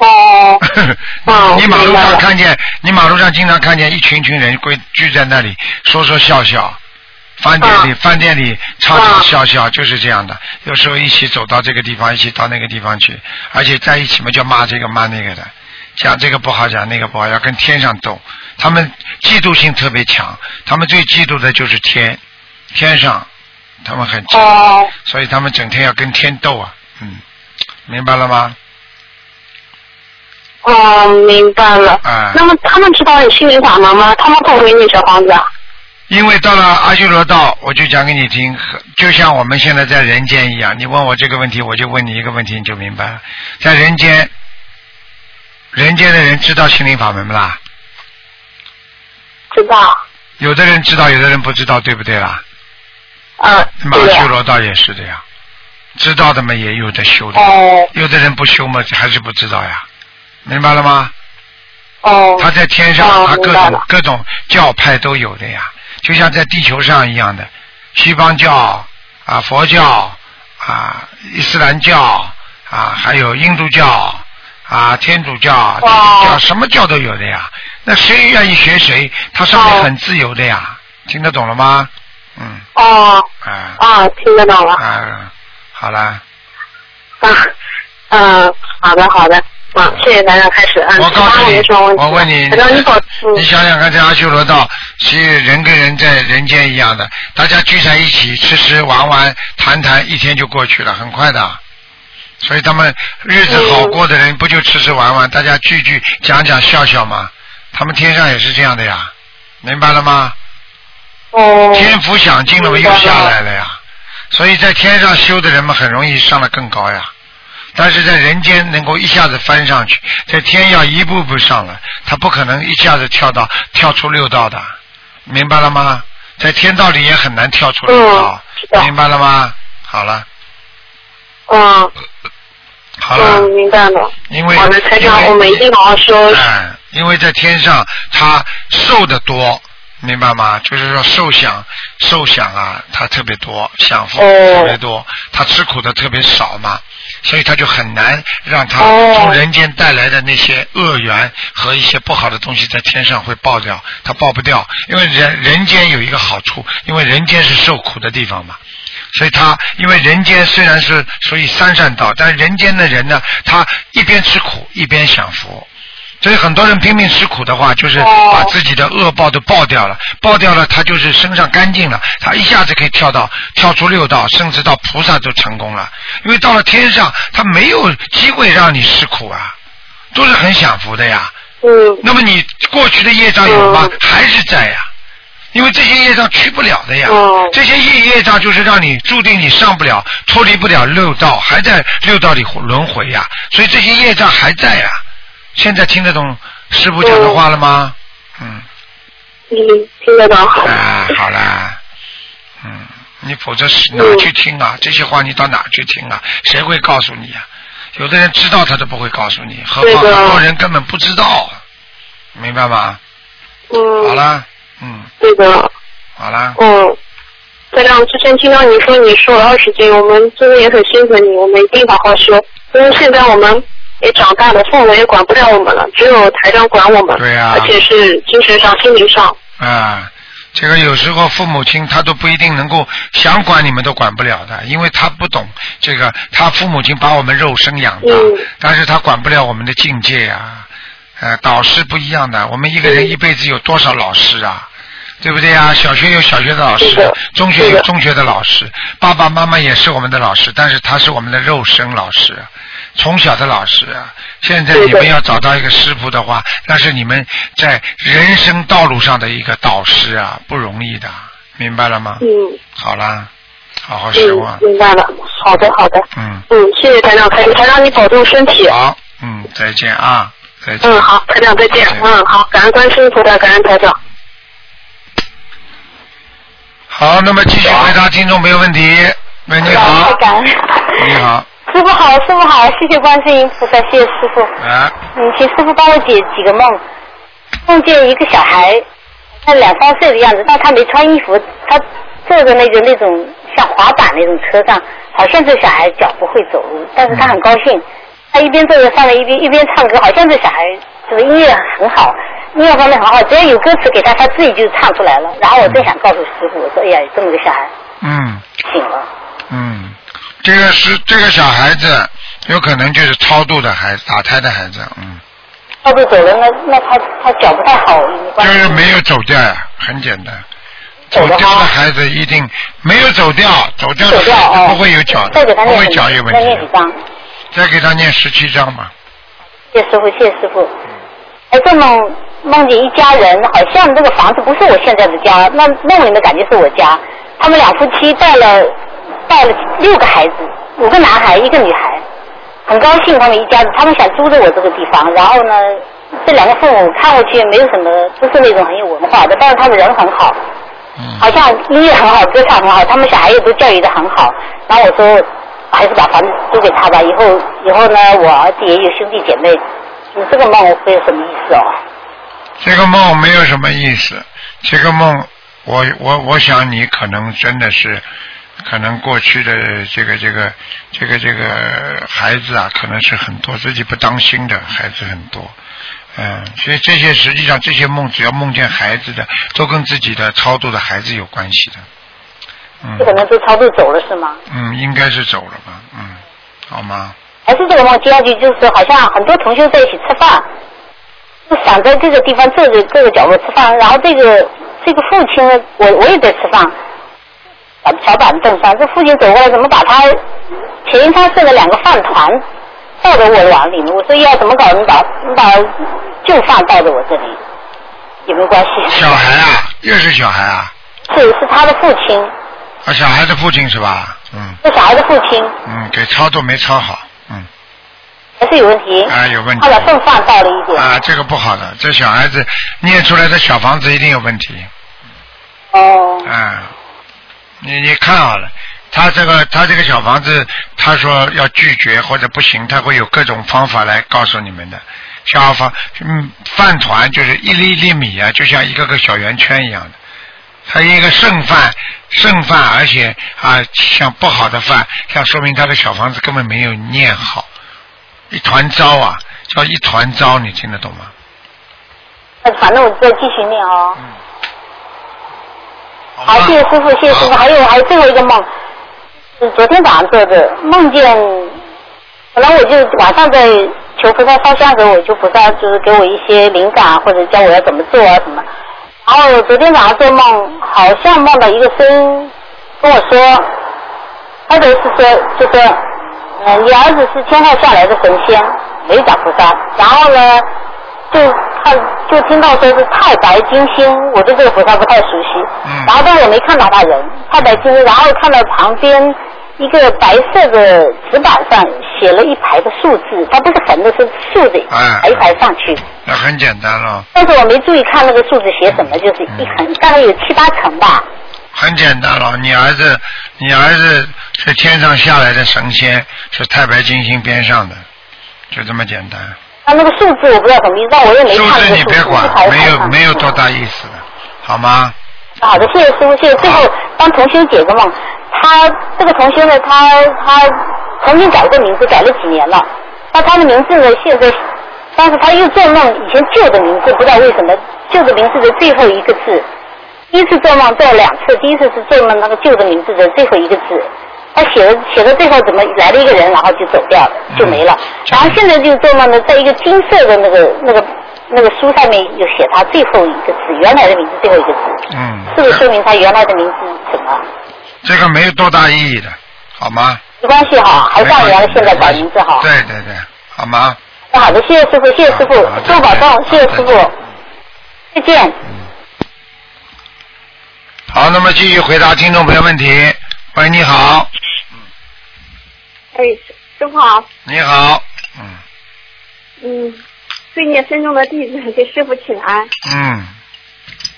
哦，哦你马路上看见，你马路上经常看见一群群人归聚在那里说说笑笑，饭店里、啊饭店里唱唱啊笑笑，就是这样的。有时候一起走到这个地方，一起到那个地方去，而且在一起嘛就骂这个骂那个的，讲这个不好，讲那个不好，要跟天上斗。他们嫉妒心特别强，他们最嫉妒的就是天，天上，他们很嫉妒，哦所以他们整天要跟天斗啊。嗯，明白了吗？哦，明白了。啊那么他们知道有心灵法门吗？他们会不会念小房子啊？因为到了阿修罗道，我就讲给你听，就像我们现在在人间一样。你问我这个问题，我就问你一个问题，你就明白了。在人间，人间的人知道心灵法门不啦？知道。有的人知道，有的人不知道，对不对啦？嗯，那么对的。阿修罗道也是这样，知道的嘛也有的修的，哦有的人不修嘛还是不知道呀，明白了吗？哦。他在天上，哦他各种各种教派都有的呀，就像在地球上一样的，西方教啊、佛教啊、伊斯兰教啊，还有印度教啊、天主教、基督教，什么教都有的呀。那谁愿意学谁，他上面哦很自由的呀，听得懂了吗？嗯哦啊啊，听得懂了。啊，好了，啊，嗯，好的好的，嗯，谢谢台长开始。啊，我告诉你。我问你，你想想看，在阿修罗道，其实人跟人在人间一样的，大家聚在一起吃吃玩玩谈谈，一天就过去了，很快的。所以他们日子好过的人，不就吃吃玩玩，大家聚聚讲讲笑笑吗？他们天上也是这样的呀，明白了吗？哦。天福享尽了嘛，又下来了呀。所以在天上修的人们很容易上得更高呀。但是在人间能够一下子翻上去，在天要一步步上来，他不可能一下子跳到跳出六道的，明白了吗？在天道里也很难跳出六道，明白了吗？好了，嗯好了，嗯，明白了。因为好的，台长，我们一定好好说。哎，因为在天上他受的多，明白吗？就是说受想受想啊，他特别多，享福哦特别多，他吃苦的特别少嘛，所以他就很难让他哦从人间带来的那些恶缘和一些不好的东西在天上会爆掉，他爆不掉，因为人人间有一个好处，因为人间是受苦的地方嘛。所以他因为人间虽然是属于三善道，但人间的人呢，他一边吃苦一边享福。所以很多人拼命吃苦的话，就是把自己的恶报都爆掉了，爆掉了，他就是身上干净了，他一下子可以跳到跳出六道，甚至到菩萨都成功了。因为到了天上，他没有机会让你吃苦啊，都是很享福的呀。嗯。那么你过去的业障有吗？还是在呀。因为这些业障去不了的呀，这些业业障就是让你注定你上不了、脱离不了六道，还在六道里轮回呀，所以这些业障还在呀。现在听得懂师傅讲的话了吗？嗯。嗯，听得懂。啊，好啦，嗯，你否则是哪去听啊？这些话你到哪去听啊？谁会告诉你啊？有的人知道他都不会告诉你，何况很多人根本不知道，明白吗？嗯。好啦，嗯，对的。好啦，嗯。台长，之前听到你说你瘦了二十斤，我们真的也很心疼你，我们一定好好说。因为现在我们也长大了，父母也管不了我们了，只有台长管我们。对呀而且是精神上、心灵上。啊，这个有时候父母亲他都不一定能够想管你们都管不了的，因为他不懂这个，他父母亲把我们肉身养大，但是他管不了我们的境界呀、呃，导师不一样的，我们一个人一辈子有多少老师啊？对不对呀？小学有小学的老师，中学有中学的老师，爸爸妈妈也是我们的老师，但是他是我们的肉身老师，从小的老师啊。现在你们要找到一个师傅的话，那是你们在人生道路上的一个导师啊，不容易的，明白了吗？嗯。好啦，好好学啊。嗯，明白了。好的，好的。嗯。嗯，谢谢台长，台台长你保重身体。好，嗯，再见啊，再见。嗯，好，台长再见。嗯，好，感恩观世音菩萨，感恩台长。好，那么继续回答听众朋友问题。喂，你好，你好，师傅好，师傅好，谢谢观世音菩萨，谢谢师傅。啊，嗯，请师傅帮我解几个梦。梦见一个小孩，他两三岁的样子，但他没穿衣服，他坐在那个那种像滑板那种车上，好像这小孩脚不会走路，但是他很高兴。他一边坐着上面，一边一边唱歌，好像这小孩这个音乐很好，音乐方面很好，只要有歌词给他，他自己就唱出来了。然后我正想告诉师傅，我说哎呀，有这么个小孩嗯醒了。嗯，这个是这个小孩子，有可能就是超度的孩子，打胎的孩子，嗯超度走了，那那他他脚不太好？就是没有走掉呀，很简单。走掉的孩子一定没有走掉，走掉的孩子哦，不会有脚的，再给他不会念脚有问再念几题。张？再给他念十七章吧。谢谢师傅，谢谢师傅。哎，这梦梦见一家人，好像这个房子不是我现在的家，那梦里的感觉是我家。他们两夫妻带了带了六个孩子，五个男孩，一个女孩，很高兴他们一家子，他们想租着我这个地方。然后呢，这两个父母看过去没有什么，不是那种很有文化的，但是他们人很好，嗯。好像音乐很好，歌唱很好，他们小孩也都教育的很好。然后我说，还是把房子租给他吧，以后以后呢，我儿子也有兄弟姐妹，你这个梦会有什么意思哦？这个梦没有什么意思，这个梦，我我我想你可能真的是，可能过去的这个这个这个这个孩子啊，可能是很多自己不当心的孩子很多，嗯，所以这些实际上这些梦，只要梦见孩子的，都跟自己的超度的孩子有关系的，嗯。这可嗯能都超度走了是吗？嗯，应该是走了吧，嗯，好吗？还是这个梦接下去就是好像很多同学在一起吃饭，就想在这个地方坐着各个角落吃饭，然后这个这个父亲呢，我我也在吃饭，小小板凳上，这父亲走过来怎么把他前一餐剩的两个饭团倒到我的碗里面？我说要怎么搞？你把你把旧饭倒到我这里，有没有关系？小孩啊，又是小孩啊，是是他的父亲，啊，小孩的父亲是吧？嗯是小孩的父亲，嗯，给操作没操好，嗯。还是有问题。啊，有问题他把剩饭倒了一点。啊，这个不好的，这小孩子念出来的小房子一定有问题哦。啊！你你看好了，他这个他这个小房子，他说要拒绝或者不行，他会有各种方法来告诉你们的。小房嗯，饭团就是一粒一粒米啊，就像一个个小圆圈一样的。他一个剩饭，剩饭，而且啊，像不好的饭，像说明他的小房子根本没有念好，一团糟啊，叫一团糟，你听得懂吗？那反正我再继续念哦。好，好谢谢师傅，谢谢师傅。还有还有最后一个梦，是昨天早上做的，梦见，本来我就晚上在求菩萨烧香的时候，我求菩萨就是给我一些灵感，或者教我要怎么做啊什么。然后昨天早上做梦，好像梦到一个声音跟我说，他的是说就说，嗯、你儿子是天上下来的神仙，没找菩萨。然后呢，就看就听到说是太白金星，我对这个菩萨不太熟悉。嗯然后但我没看到他人，太白金星，然后看到旁边一个白色的纸板上写了一排的数字，它不是横的，是竖的，哎排一排上去。那很简单了，但是我没注意看那个数字写什么，就是一横，大概有七八层吧。很简单了。你儿子，你儿子是天上下来的神仙，是太白金星边上的，就这么简单。他那个数字我不知道什么意思，但我也没看你别管，没有没有多大意思的，好吗？好的，谢谢师傅，谢谢。最后帮同修解个梦，他这个同修呢，他他曾经改过名字，改了几年了。那他的名字呢，现在，但是他又做梦，以前旧的名字，不知道为什么旧的名字的最后一个字，第一次做梦做了两次，第一次是做梦那个旧的名字的最后一个字，他写了写到最后怎么来了一个人，然后就走掉了，就没了。然后现在就做梦呢，在一个金色的那个那个那个书上面有写他最后一个字，原来的名字最后一个字。嗯，是不是说明他原来的名字什么？这个没有多大意义的，好吗？没关系哈，还是按原来现在改名字哈。对对对，好吗？那好的，谢谢师傅，谢谢师傅好，多保重，谢谢师傅，再见。好，那么继续回答听众朋友问题。喂，你好，哎，师傅好，你好，嗯。嗯，罪孽深重的弟子给师傅请安。嗯。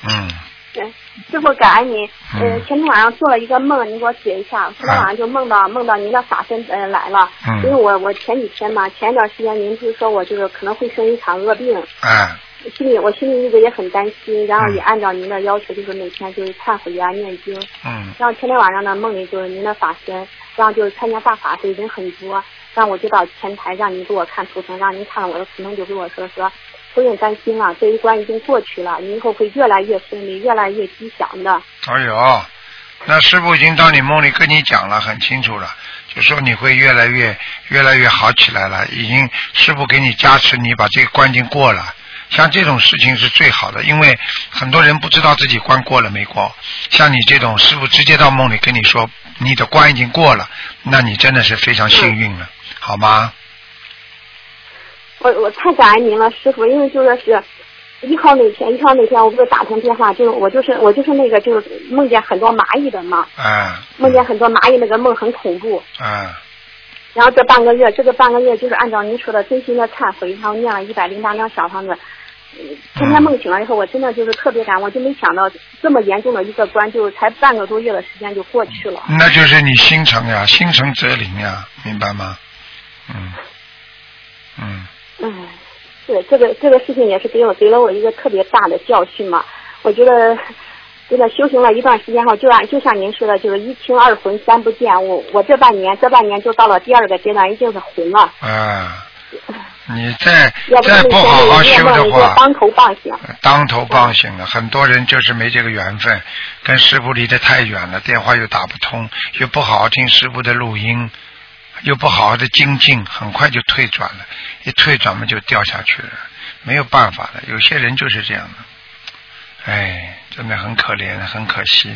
嗯，对，师傅感恩您。嗯。呃，前天晚上做了一个梦，您给我解一下。昨天晚上就梦到梦到您的法身呃来了，嗯。因为我我前几天嘛，前一段时间您不是说我就是可能会生一场恶病，哎，心里我心里一直也很担心，然后嗯也按照您的要求，就是每天就是忏悔啊、念经。嗯然后前天晚上呢，梦里就是您的法身，然后就是参加大法会人很多，然后我就到前台让您给我看图腾，让您看了我的图腾，就跟我说说，不用担心了，这一关已经过去了，你以后会越来越顺利，越来越吉祥的。哎呦，那师傅已经到你梦里跟你讲了，很清楚了，就说你会越来越越来越好起来了。已经师傅给你加持，你把这个关经过了。像这种事情是最好的，因为很多人不知道自己关过了没过。像你这种师傅直接到梦里跟你说你的关已经过了，那你真的是非常幸运了，好吗？我我太感恩您了，师傅，因为就说是一号那天，一号那天我不是打通电话，就是我就是我就是那个就是梦见很多蚂蚁的嘛，嗯梦见很多蚂蚁，那个梦很恐怖。嗯然后这半个月，这个半个月就是按照您说的真心的忏悔，然后念了一百零八张小房子。嗯天天梦醒了以后，我真的就是特别感，我就没想到这么严重的一个关，就才半个多月的时间就过去了。那就是你心诚呀，心诚则灵呀，明白吗？嗯嗯嗯，是这个这个事情也是给我给了我一个特别大的教训嘛。我觉得真的修行了一段时间后，就按就像您说的，就是一清二浑三不见。我我这半年这半年就到了第二个阶段，已经是浑了。啊，你再再不好好修的话，当头棒响。当头棒醒了。很多人就是没这个缘分，跟师傅离得太远了，电话又打不通，又不好好听师傅的录音，又不好好的精进，很快就退转了。一退转嘛就掉下去了，没有办法的。有些人就是这样的，哎，真的很可怜，很可惜。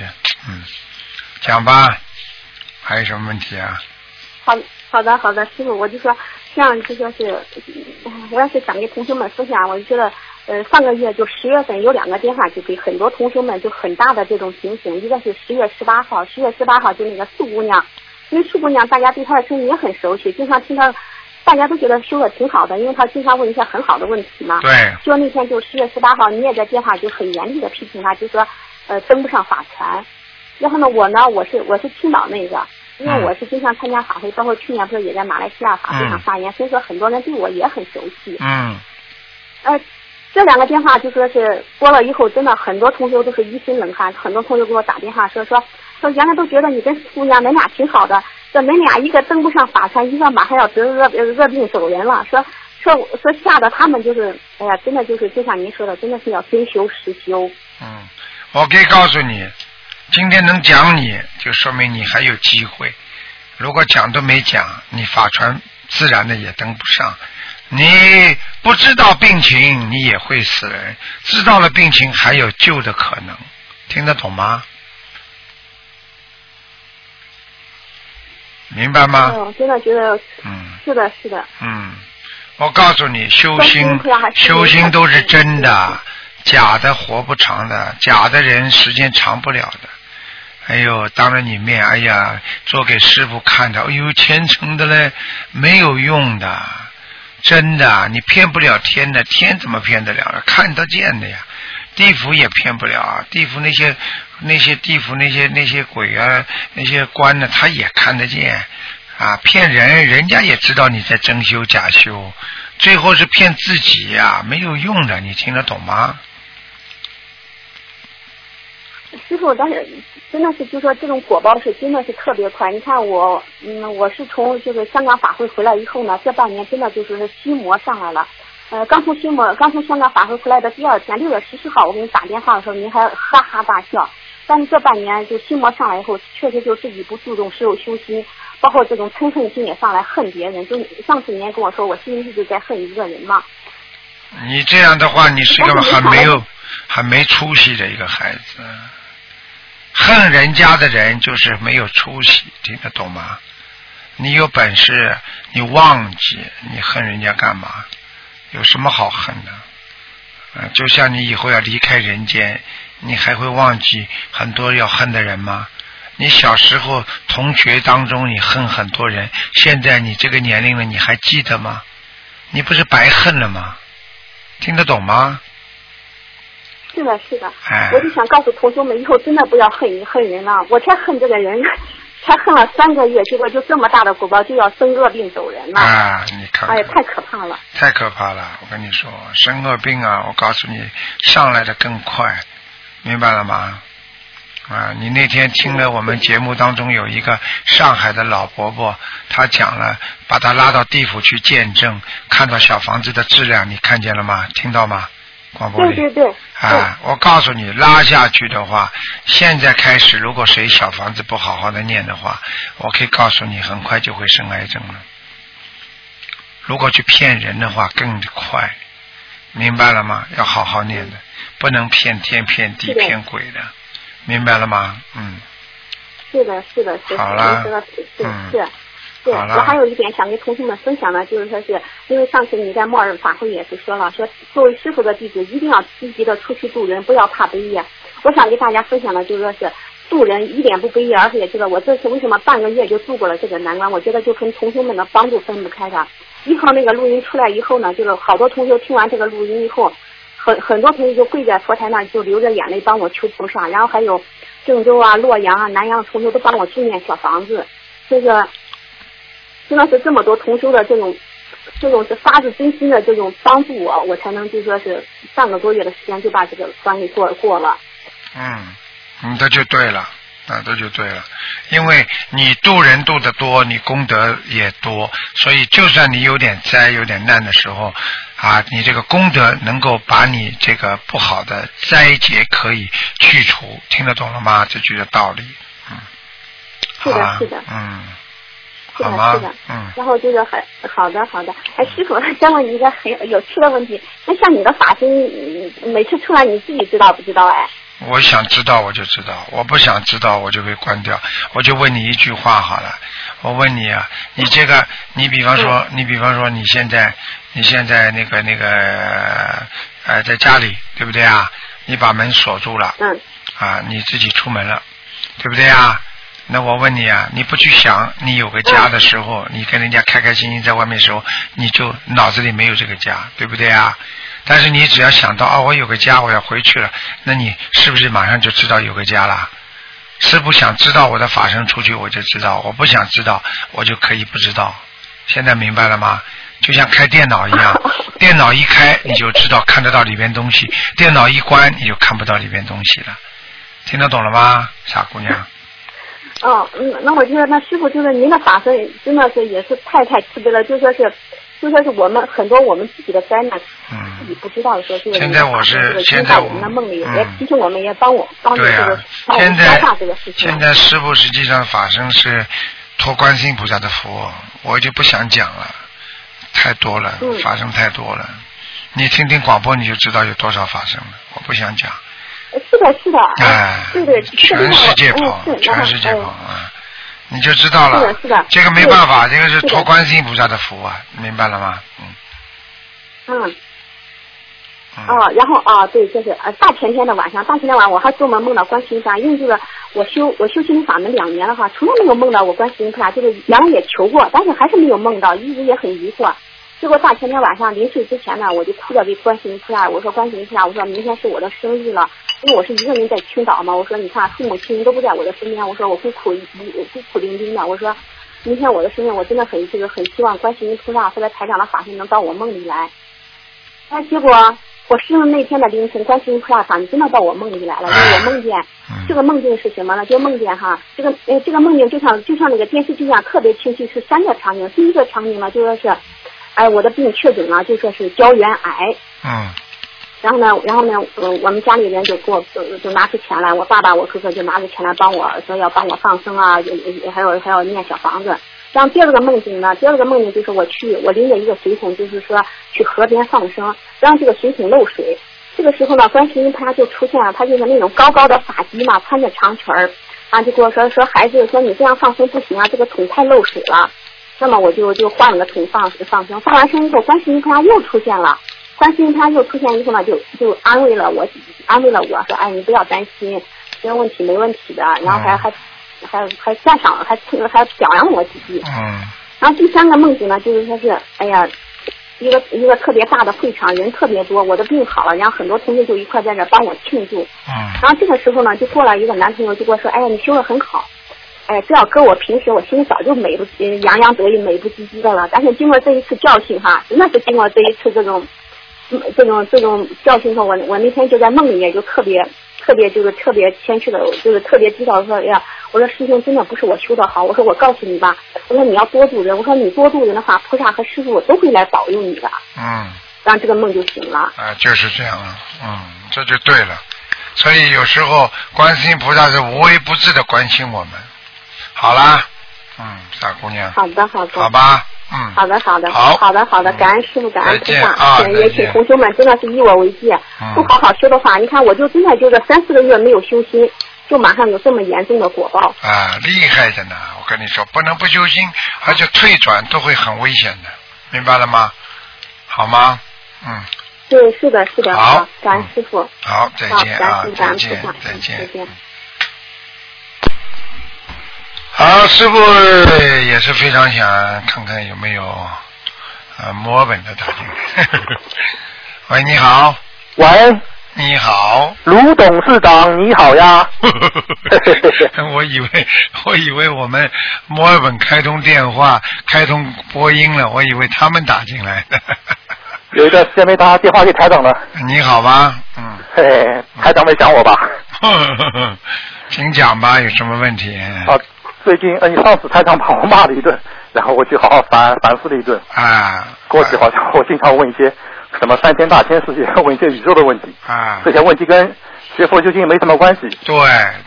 嗯，讲吧，还有什么问题啊？好好的好的，师傅，我就说像就说是，我要是想给同学们分享，我就觉得。呃，上个月就十月份有两个电话，就给很多同学们就很大的这种警醒。一个是十月十八号，十月十八号就那个素姑娘，因为素姑娘大家对她的声音也很熟悉，经常听她，大家都觉得说的挺好的，因为她经常问一些很好的问题嘛。对。就那天就十月十八号，你也在电话就很严厉的批评她，就说呃登不上法船。然后呢，我呢我是我是青岛那个，因为我是经常参加法会，包括去年不是也在马来西亚法会上发言，所以说很多人对我也很熟悉。嗯。呃，这两个电话就说是拨了以后，真的很多同学都是一身冷汗，很多同学给我打电话说说说原来都觉得你跟姑娘恁俩挺好的，这恁俩一个登不上法船，一个马上要得热热病走人了，说说说吓得他们就是，哎呀，真的就是就像您说的，真的是要真修实修。嗯，我可以告诉你，今天能讲你就说明你还有机会。如果讲都没讲，你法传自然的也登不上。你不知道病情，你也会死人；知道了病情，还有救的可能。听得懂吗？明白吗？嗯，真的觉得，嗯，是的，是的。嗯，我告诉你，修心修心都是真的，假的活不长的，假的人时间长不了的。哎呦，当着你面，哎呀，做给师傅看的，哎呦，虔诚的嘞，没有用的，真的，你骗不了天的，天怎么骗得了？看得见的呀，地府也骗不了，地府那些那些地府那些那些鬼啊，那些官呢，他也看得见啊，骗人，人家也知道你在真修假修，最后是骗自己呀、没有用的，你听得懂吗？师傅，但是真的是就说这种果报是真的是特别快。你看我，嗯，我是从就是香港法会回来以后呢，这半年真的就是心魔上来了。呃，刚从心魔，刚从香港法会回来的第二天，六月十四号，我给你打电话的时候，您还哈哈大笑。但是这半年就心魔上来以后，确实就自己不注重修心，包括这种嗔恨心也上来，恨别人。就上次您跟我说，我心里一直在恨一个人嘛。你这样的话，你是个很没有、很没出息的一个孩子。恨人家的人就是没有出息，听得懂吗？你有本事，你忘记你恨人家干嘛？有什么好恨的？呃，就像你以后要离开人间，你还会忘记很多要恨的人吗？你小时候同学当中你恨很多人，现在你这个年龄了，你还记得吗？你不是白恨了吗？听得懂吗？是的，是的，哎我就想告诉同学们，以后真的不要恨恨人了。我才恨这个人，才恨了三个月，结果就这么大的果报，就要生恶病走人了。啊，你看看哎呀，太可怕了。太可怕了！我跟你说，生恶病啊，我告诉你，上来的更快，明白了吗？啊，你那天听了我们节目当中有一个上海的老伯伯，他讲了，把他拉到地府去见证，看到小房子的质量，你看见了吗？听到吗？广播里。对对对。啊，我告诉你，拉下去的话，现在开始，如果谁小房子不好好的念的话，我可以告诉你，很快就会生癌症了。如果去骗人的话，更快，明白了吗？要好好念的，不能骗天骗地骗鬼的，明白了吗？嗯，是的，是的，是的，好了嗯是。对，我还有一点想跟同学们分享的，就是说是因为上次你在末日法会也是说了，说作为师傅的弟子一定要积极的出去度人，不要怕悲业。我想给大家分享的就是说是度人一点不悲业，而且也知道我这次为什么半个月就度过了这个难关，我觉得就跟同学们的帮助分不开的。一号那个录音出来以后呢，就是好多同学听完这个录音以后，很很多同学就跪在佛台那儿就流着眼泪帮我求菩萨，然后还有郑州啊、洛阳啊、南阳的同学都帮我助念小房子，这个真的是这么多同修的这种这种是发自真心的这种帮助我，我才能就说是半个多月的时间就把这个关给过过了。嗯，你这就对了，啊，这就对了，因为你渡人渡的多，你功德也多，所以就算你有点灾、有点难的时候，啊，你这个功德能够把你这个不好的灾劫可以去除，听得懂了吗？这句的道理，嗯，是的是的嗯，是的，好吗是的，嗯，然后就是很好的，好的。哎，师傅，再问你一个很有有趣的问题，那像你的法身，嗯每次出来你自己知道不知道？哎，我想知道我就知道，我不想知道我就会关掉。我就问你一句话好了，我问你啊，你这个，你比方说，你比方说你现在，你现在那个那个呃，在家里对不对啊？你把门锁住了，嗯，啊，你自己出门了，对不对啊？那我问你啊，你不去想你有个家的时候，你跟人家开开心心在外面的时候，你就脑子里没有这个家，对不对啊？但是你只要想到哦，我有个家，我要回去了，那你是不是马上就知道有个家了？是不想知道我的法身出去，我就知道；我不想知道，我就可以不知道。现在明白了吗？就像开电脑一样，电脑一开你就知道看得到里边东西，电脑一关你就看不到里边东西了。听得懂了吗，傻姑娘？哦，嗯，那我就说那师傅就是您的法身真的是也是太太慈悲了，就说是就说是我们很多我们自己的灾难，嗯，自己不知道的时候，就是现在我是现在我们的梦里，嗯也提醒我们，也帮我帮助这个帮我们现在消化这个事情。现在师傅实际上法身是托观世音菩萨的福，我就不想讲了，太多了，嗯法身太多了。你听听广播你就知道有多少法身了，我不想讲。是的，是的，哎，对对，全世界嗯跑，全世界嗯跑啊！你就知道了。是的是的这个没办法，这个是托观世音菩萨的福啊，明白了吗？嗯嗯。嗯。哦，然后啊，对，就是呃，大前天的晚上，大前天晚上我还做梦梦到观世音菩萨，因为这个我修我修心灵法门两年了哈，从来没有梦到我观世音菩萨，就是原来也求过，但是还是没有梦到，一直也很疑惑。结果大前天晚上临睡之前呢，我就哭着给观世音菩萨，我说观世音菩萨，我说明天是我的生日了，因为我是一个人在青岛嘛，我说你看父母亲人都不在我的身边，我说我孤苦一孤苦伶仃的，我说明天我的生日，我真的很这个很希望观世音菩萨或者台长的法身能到我梦里来。但结果我生日那天的凌晨，观世音菩萨法身真的到我梦里来了，因为我梦见这个梦境是什么呢？就梦见哈，这个呃这个梦境就像就像那个电视剧一样，特别清晰，是三个场景。第一个场景呢，就说是，哎，我的病确诊了，就说是胶原癌。嗯然后呢，然后呢，呃，我们家里人就给我就就拿出钱来，我爸爸、我哥哥就拿出钱来帮我说要帮我放生啊，还有还要念小房子。然后第二个梦境呢，第二个梦境就是我去，我拎着一个水桶，就是说去河边放生，然后这个水桶漏水。这个时候呢，观世音菩萨就出现了，他就是那种高高的发髻嘛，穿着长裙儿，啊，就跟我说说孩子，说你这样放生不行啊，这个桶太漏水了。那么我就就换了个桶放放生，放完生以后，观世音菩萨又出现了。观世音菩萨又出现以后呢，就就安慰了我，安慰了我说，哎，你不要担心，这个问题没问题的。然后还还还还赞赏，还还表扬我几句。嗯然后第三个梦境呢，就是说是，哎呀，一个一个特别大的会场，人特别多，我的病好了，然后很多同学就一块在这帮我庆祝。嗯然后这个时候呢，就过来一个男朋友就跟我说，哎呀，你修的很好。哎，这要搁我平时，我心里早就美不呃洋洋得意、美不唧唧的了。但是经过这一次教训哈，真的是经过这一次这种，嗯这种这种教训后，我我那天就在梦里面就特别特别就是特别谦虚的，就是特别知道说，哎呀，我说师兄真的不是我修的好，我说我告诉你吧，我说你要多度人，我说你多度人的话，菩萨和师傅都会来保佑你的。嗯然后这个梦就醒了。啊，就是这样了，嗯，这就对了。所以有时候观世音菩萨是无微不至的关心我们。好啦，嗯，傻姑娘，好的，好的。好吧，嗯，好的，好的，好好的，好的，感恩师傅，感恩菩再见萨，啊也请同学们真的是以我为戒，嗯不好好修的话，你看我就真的就这三四个月没有修心，就马上有这么严重的果报。啊，厉害着呢！我跟你说，不能不修心，而且退转都会很危险的，明白了吗？好吗？嗯，对，是的，是的，好感恩师傅。好，再，见啊感恩，师傅，感再见再见再。见。好，师傅也是非常想看看有没有呃墨尔本的打进来。喂，你好，喂，你好。卢董事长你好呀。我以为我以为我们墨尔本开通电话、开通播音了，我以为他们打进来的。有一段时间没打电话给台长了，你好吗？嗯，台长没想我吧？请讲吧，有什么问题？啊，最近呃，你上次台长把我骂了一顿，然后我去好好反反思了一顿。啊。过去好像我经常问一些什么三千大千世界，问一些宇宙的问题，啊，这些问题跟学佛修心没什么关系，对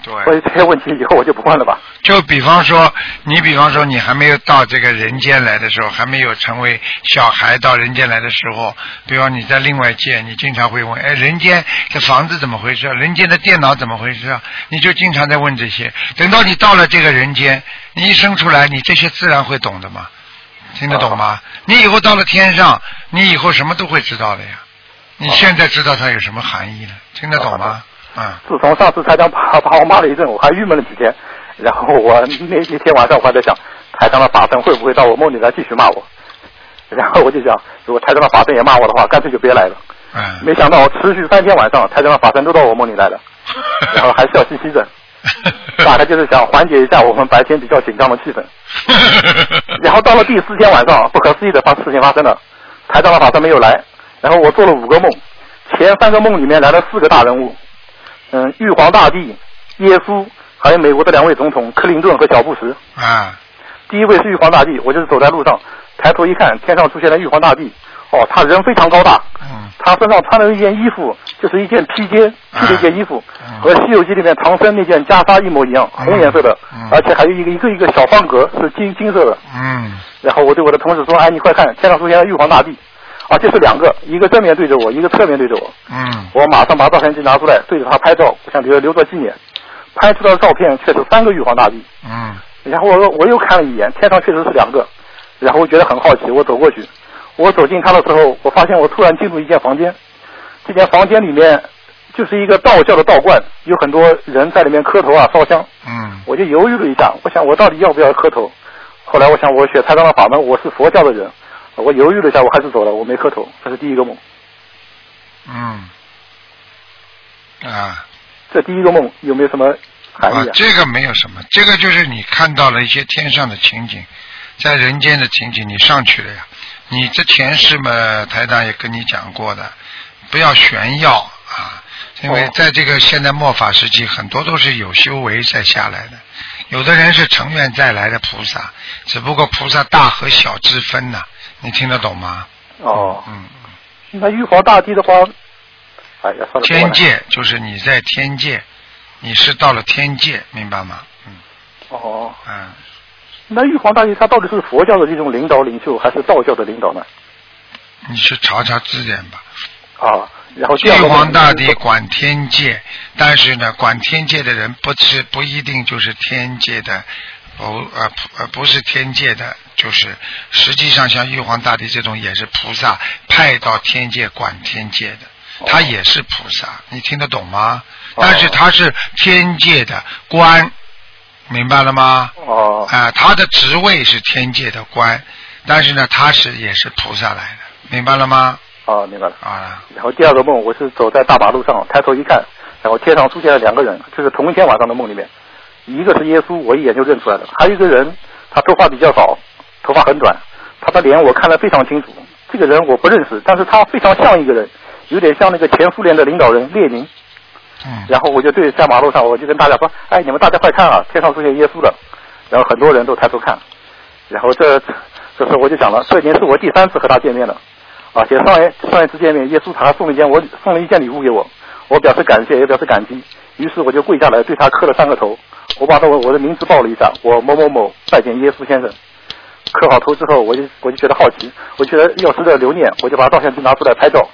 对。所以这些问题以后我就不问了吧。就比方说，你比方说你还没有到这个人间来的时候，还没有成为小孩到人间来的时候，比方你在另外界，你经常会问，哎，人间这房子怎么回事？人间的电脑怎么回事啊？你就经常在问这些。等到你到了这个人间，你一生出来，你这些自然会懂的嘛，听得懂吗？你以后到了天上，你以后什么都会知道的呀。你现在知道它有什么含义了？听得懂吗？啊、自从上次台长把 把我骂了一顿，我还郁闷了几天。然后我那那天晚上我还在想，台长的法身会不会到我梦里来继续骂我？然后我就想，如果台长的法身也骂我的话，干脆就别来了。嗯，没想到持续三天晚上，台长的法身都到我梦里来了，然后还笑嘻嘻的，大概就是想缓解一下我们白天比较紧张的气氛。然后到了第四天晚上，不可思议的发事情发生了，台长的法身没有来，然后我做了五个梦，前三个梦里面来了四个大人物，嗯，玉皇大帝、耶稣，还有美国的两位总统克林顿和小布什。啊，第一位是玉皇大帝，我就是走在路上，抬头一看，天上出现了玉皇大帝。哦，他人非常高大，嗯，他身上穿了一件衣服就是一件披肩披的一件衣服，和《西游记》里面唐僧那件袈裟一模一样，红颜色的，而且还有一个一个一个小方格是金金色的。嗯，然后我对我的同事说：“哎，你快看，天上出现了玉皇大帝。”啊，这是两个，一个正面对着我，一个侧面对着我。嗯，我马上把照相机拿出来，对着他拍照，我想留留作纪念。拍出来的照片确实三个玉皇大帝。嗯，然后我我又看了一眼，天上确实是两个，然后我觉得很好奇，我走过去，我走进他的时候，我发现我突然进入一间房间，这间房间里面就是一个道教的道观，有很多人在里面磕头啊烧香，嗯，我就犹豫了一下，我想我到底要不要磕头？后来我想我学太上的法门，我是佛教的人，我犹豫了一下，我还是走了，我没磕头，这是第一个梦。嗯，啊。这第一个梦有没有什么含义啊？，啊这个没有什么，这个就是你看到了一些天上的情景，在人间的情景，你上去了呀。你这前世嘛，台长也跟你讲过的，不要炫耀啊，因为在这个现代末法时期，很多都是有修为再下来的，有的人是成愿再来的菩萨，只不过菩萨大和小之分呐、你听得懂吗？哦，嗯，那玉皇大帝的话，哎呀，算了，天界就是你在天界，你是到了天界，明白吗？嗯哦，嗯。那玉皇大帝他到底是佛教的这种领导领袖，还是道教的领导呢？你去查查字典吧。啊，然后玉皇大帝管天界，但是呢，管天界的人不是不一定就是天界的，不呃不呃不是天界的，就是实际上像玉皇大帝这种也是菩萨派到天界管天界的，他也是菩萨，你听得懂吗？但是他是天界的官，明白了吗？哦。啊，他的职位是天界的官，但是呢，他是也是菩萨来的，明白了吗？哦，明白了。啊，然后第二个梦，我是走在大马路上，抬头一看，然后天上出现了两个人，这是同一天晚上的梦里面，一个是耶稣，我一眼就认出来了，还有一个人，他头发比较少，头发很短，他的脸我看得非常清楚，这个人我不认识，但是他非常像一个人，有点像那个前苏联的领导人列宁。嗯。然后我就对在马路上，我就跟大家说，哎，你们大家快看啊，天上出现耶稣了。然后很多人都抬头看，然后这这时候我就想了，这已经是我第三次和他见面了。而且上一上一次见面，耶稣他还送了一件我送了一件礼物给我，我表示感谢也表示感激，于是我就跪下来对他磕了三个头，我把他我我的名字报了一下，我某某某拜见耶稣先生。刻好头之后，我就我就觉得好奇，我觉得要值得留念，我就把照相机拿出来拍照，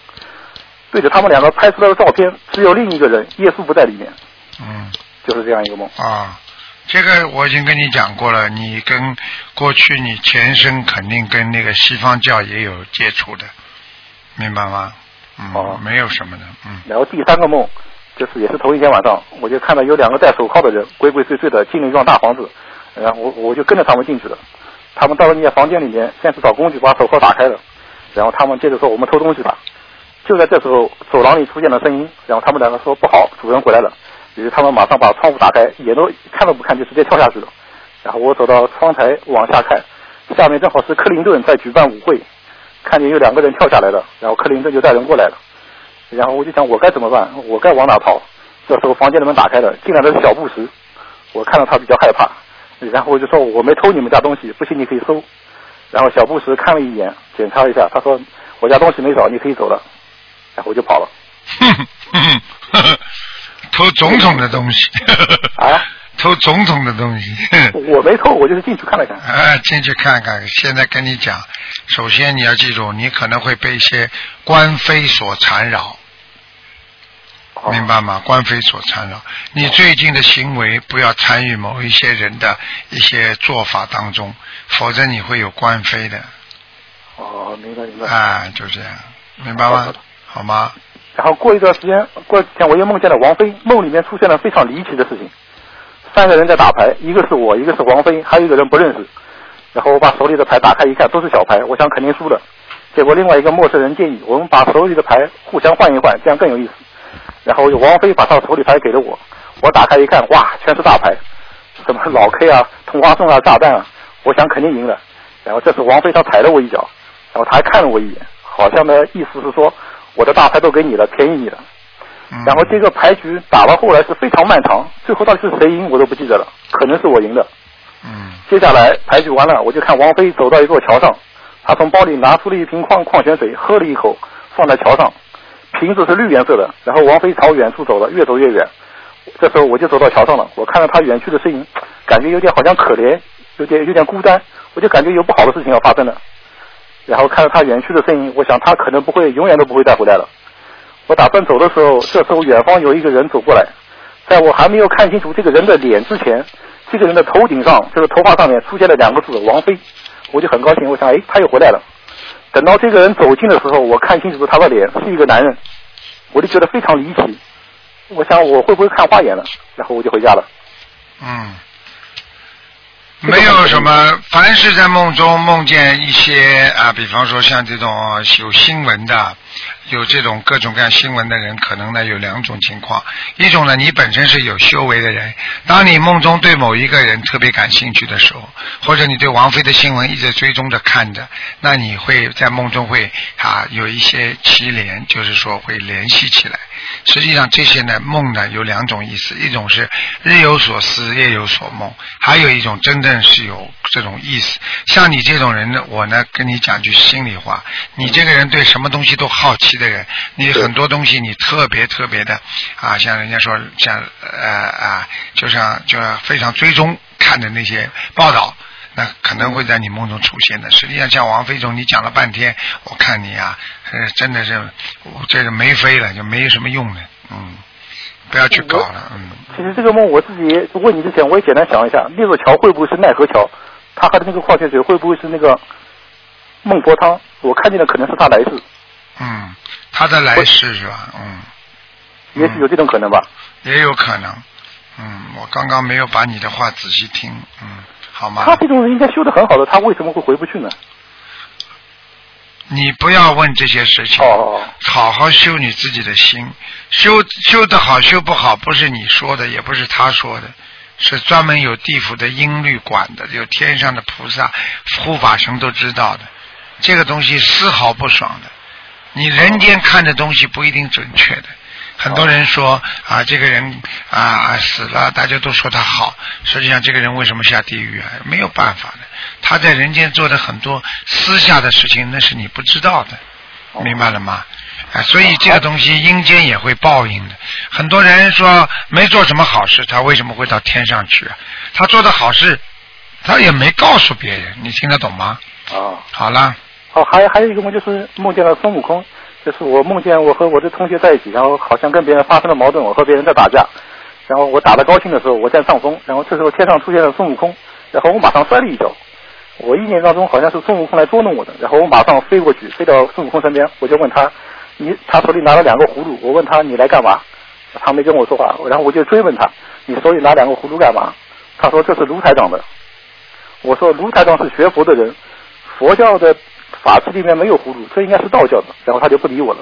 对着他们两个拍出来的照片，只有另一个人，耶稣不在里面，嗯，就是这样一个梦。啊，这个我已经跟你讲过了，你跟过去你前身肯定跟那个西方教也有接触的，明白吗？嗯，没有什么的，嗯。然后第三个梦，就是也是头一天晚上，我就看到有两个戴手铐的人鬼鬼祟祟的进了一幢大房子，然后我我就跟着他们进去了。他们到了那间房间里面，先是找工具把手铐打开了，然后他们接着说我们偷东西吧。就在这时候，走廊里出现了声音，然后他们两个说不好，主人回来了。于是他们马上把窗户打开，眼都看都不看就直接跳下去了。然后我走到窗台往下看，下面正好是克林顿在举办舞会，看见有两个人跳下来了，然后克林顿就带人过来了。然后我就想我该怎么办，我该往哪逃？这时候房间的门打开了，进来的是小布什，我看到他比较害怕。然后我就说我没偷你们家东西，不信你可以搜。然后小布什看了一眼，检查了一下，他说我家东西没少，你可以走了。然后我就跑了。偷总统的东西。啊？偷总统的东西。我没偷，我就是进去看了看。啊，进去看看。现在跟你讲，首先你要记住，你可能会被一些官非所缠绕。明白吗？官非所缠绕，你最近的行为不要参与某一些人的一些做法当中，否则你会有官非的。哦，明白明白。啊，就这样，明白吗？好吗？然后过一段时间，过几天我又梦见了王菲，梦里面出现了非常离奇的事情。三个人在打牌，一个是我，一个是王菲，还有一个人不认识。然后我把手里的牌打开一看，都是小牌，我想肯定输了。结果另外一个陌生人建议我们把手里的牌互相换一换，这样更有意思。然后王菲把她手里牌给了我，我打开一看，哇，全是大牌，什么老 K 啊、同花顺啊、炸弹啊，我想肯定赢了。然后这时王菲她踩了我一脚，然后她还看了我一眼，好像呢意思是说我的大牌都给你了，便宜你了。然后这个牌局打到后来是非常漫长，最后到底是谁赢我都不记得了，可能是我赢的。嗯。接下来牌局完了，我就看王菲走到一座桥上，她从包里拿出了一瓶矿矿泉水，喝了一口，放在桥上。瓶子是绿颜色的，然后王菲朝远处走了，越走越远。这时候我就走到桥上了，我看到他远去的身影，感觉有点好像可怜，有点有点孤单，我就感觉有不好的事情要发生了。然后看到他远去的身影，我想他可能不会永远都不会再回来了。我打算走的时候，这时候远方有一个人走过来，在我还没有看清楚这个人的脸之前，这个人的头顶上就是头发上面出现了两个字“王菲”，我就很高兴，我想哎，他又回来了。等到这个人走近的时候，我看清楚他的脸是一个男人，我就觉得非常离奇。我想我会不会看花眼了？然后我就回家了。嗯，没有什么，凡是在梦中梦见一些啊，比方说像这种有新闻的。有这种各种各样新闻的人，可能呢有两种情况。一种呢，你本身是有修为的人，当你梦中对某一个人特别感兴趣的时候，或者你对王菲的新闻一直追踪着看着，那你会在梦中会啊有一些奇联，就是说会联系起来。实际上这些呢梦呢有两种意思，一种是日有所思夜有所梦，还有一种真正是有这种意思。像你这种人呢，我呢跟你讲句心里话，你这个人对什么东西都好奇。的人，你很多东西你特别特别的啊，像人家说像呃啊，就像就非常追踪看的那些报道，那可能会在你梦中出现的。实际上像王飞总，你讲了半天，我看你啊，真的是这个没飞了，就没什么用了，嗯，不要去搞了，嗯。其实这个梦我自己问你之前，我也简单想一下，那座桥会不会是奈何桥？他喝的那个矿泉水会不会是那个孟婆汤？我看见的可能是他来世。嗯。他的来世是吧？嗯，也许有这种可能吧。也有可能。嗯，我刚刚没有把你的话仔细听。嗯，好吗？他这种人应该修的很好的，他为什么会回不去呢？你不要问这些事情。哦。好好修你自己的心，修修的好，修不好不是你说的，也不是他说的，是专门有地府的音律管的，有天上的菩萨护法神都知道的。这个东西丝毫不爽的。你人间看的东西不一定准确的，很多人说啊，这个人啊死了，大家都说他好，实际上这个人为什么下地狱啊？没有办法的，他在人间做的很多私下的事情，那是你不知道的，明白了吗？啊，所以这个东西阴间也会报应的。很多人说没做什么好事，他为什么会到天上去啊？他做的好事，他也没告诉别人，你听得懂吗？哦，好了，哦，还还有一个梦就是梦见了孙悟空，就是我梦见我和我的同学在一起，然后好像跟别人发生了矛盾，我和别人在打架，然后我打得高兴的时候我占上风，然后这时候天上出现了孙悟空，然后我马上摔了一跤，我意念当中好像是孙悟空来捉弄我的，然后我马上飞过去，飞到孙悟空身边，我就问他，你他手里拿了两个葫芦，我问他你来干嘛？他没跟我说话，然后我就追问他，你手里拿两个葫芦干嘛？他说这是卢台长的。我说卢台长是学佛的人，佛教的法器里面没有葫芦，这应该是道教的。然后他就不理我了。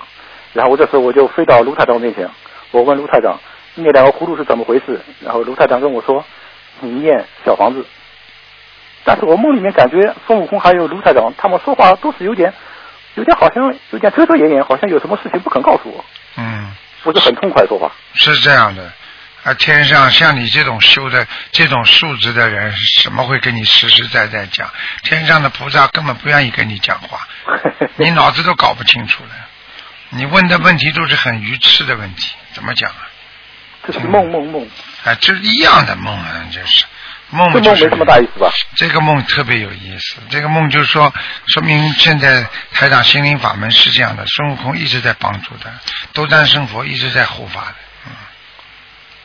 然后我这时候我就飞到卢台长面前，我问卢台长，那两个葫芦是怎么回事？然后卢台长跟我说，你念小房子。但是我梦里面感觉孙悟空还有卢台长他们说话都是有点，有点好像有点遮遮掩掩，好像有什么事情不肯告诉我，嗯，我就很痛快说话。是这样的。啊，天上像你这种修的这种素质的人，什么会跟你实实在在讲？天上的菩萨根本不愿意跟你讲话，你脑子都搞不清楚了。你问的问题都是很愚痴的问题，怎么讲啊？这是梦梦梦。啊，这一样的梦啊，就是梦梦就是梦没什么大意思吧？这个梦特别有意思，这个梦就是说，说明现在台长心灵法门是这样的，孙悟空一直在帮助他，斗战胜佛一直在护法的。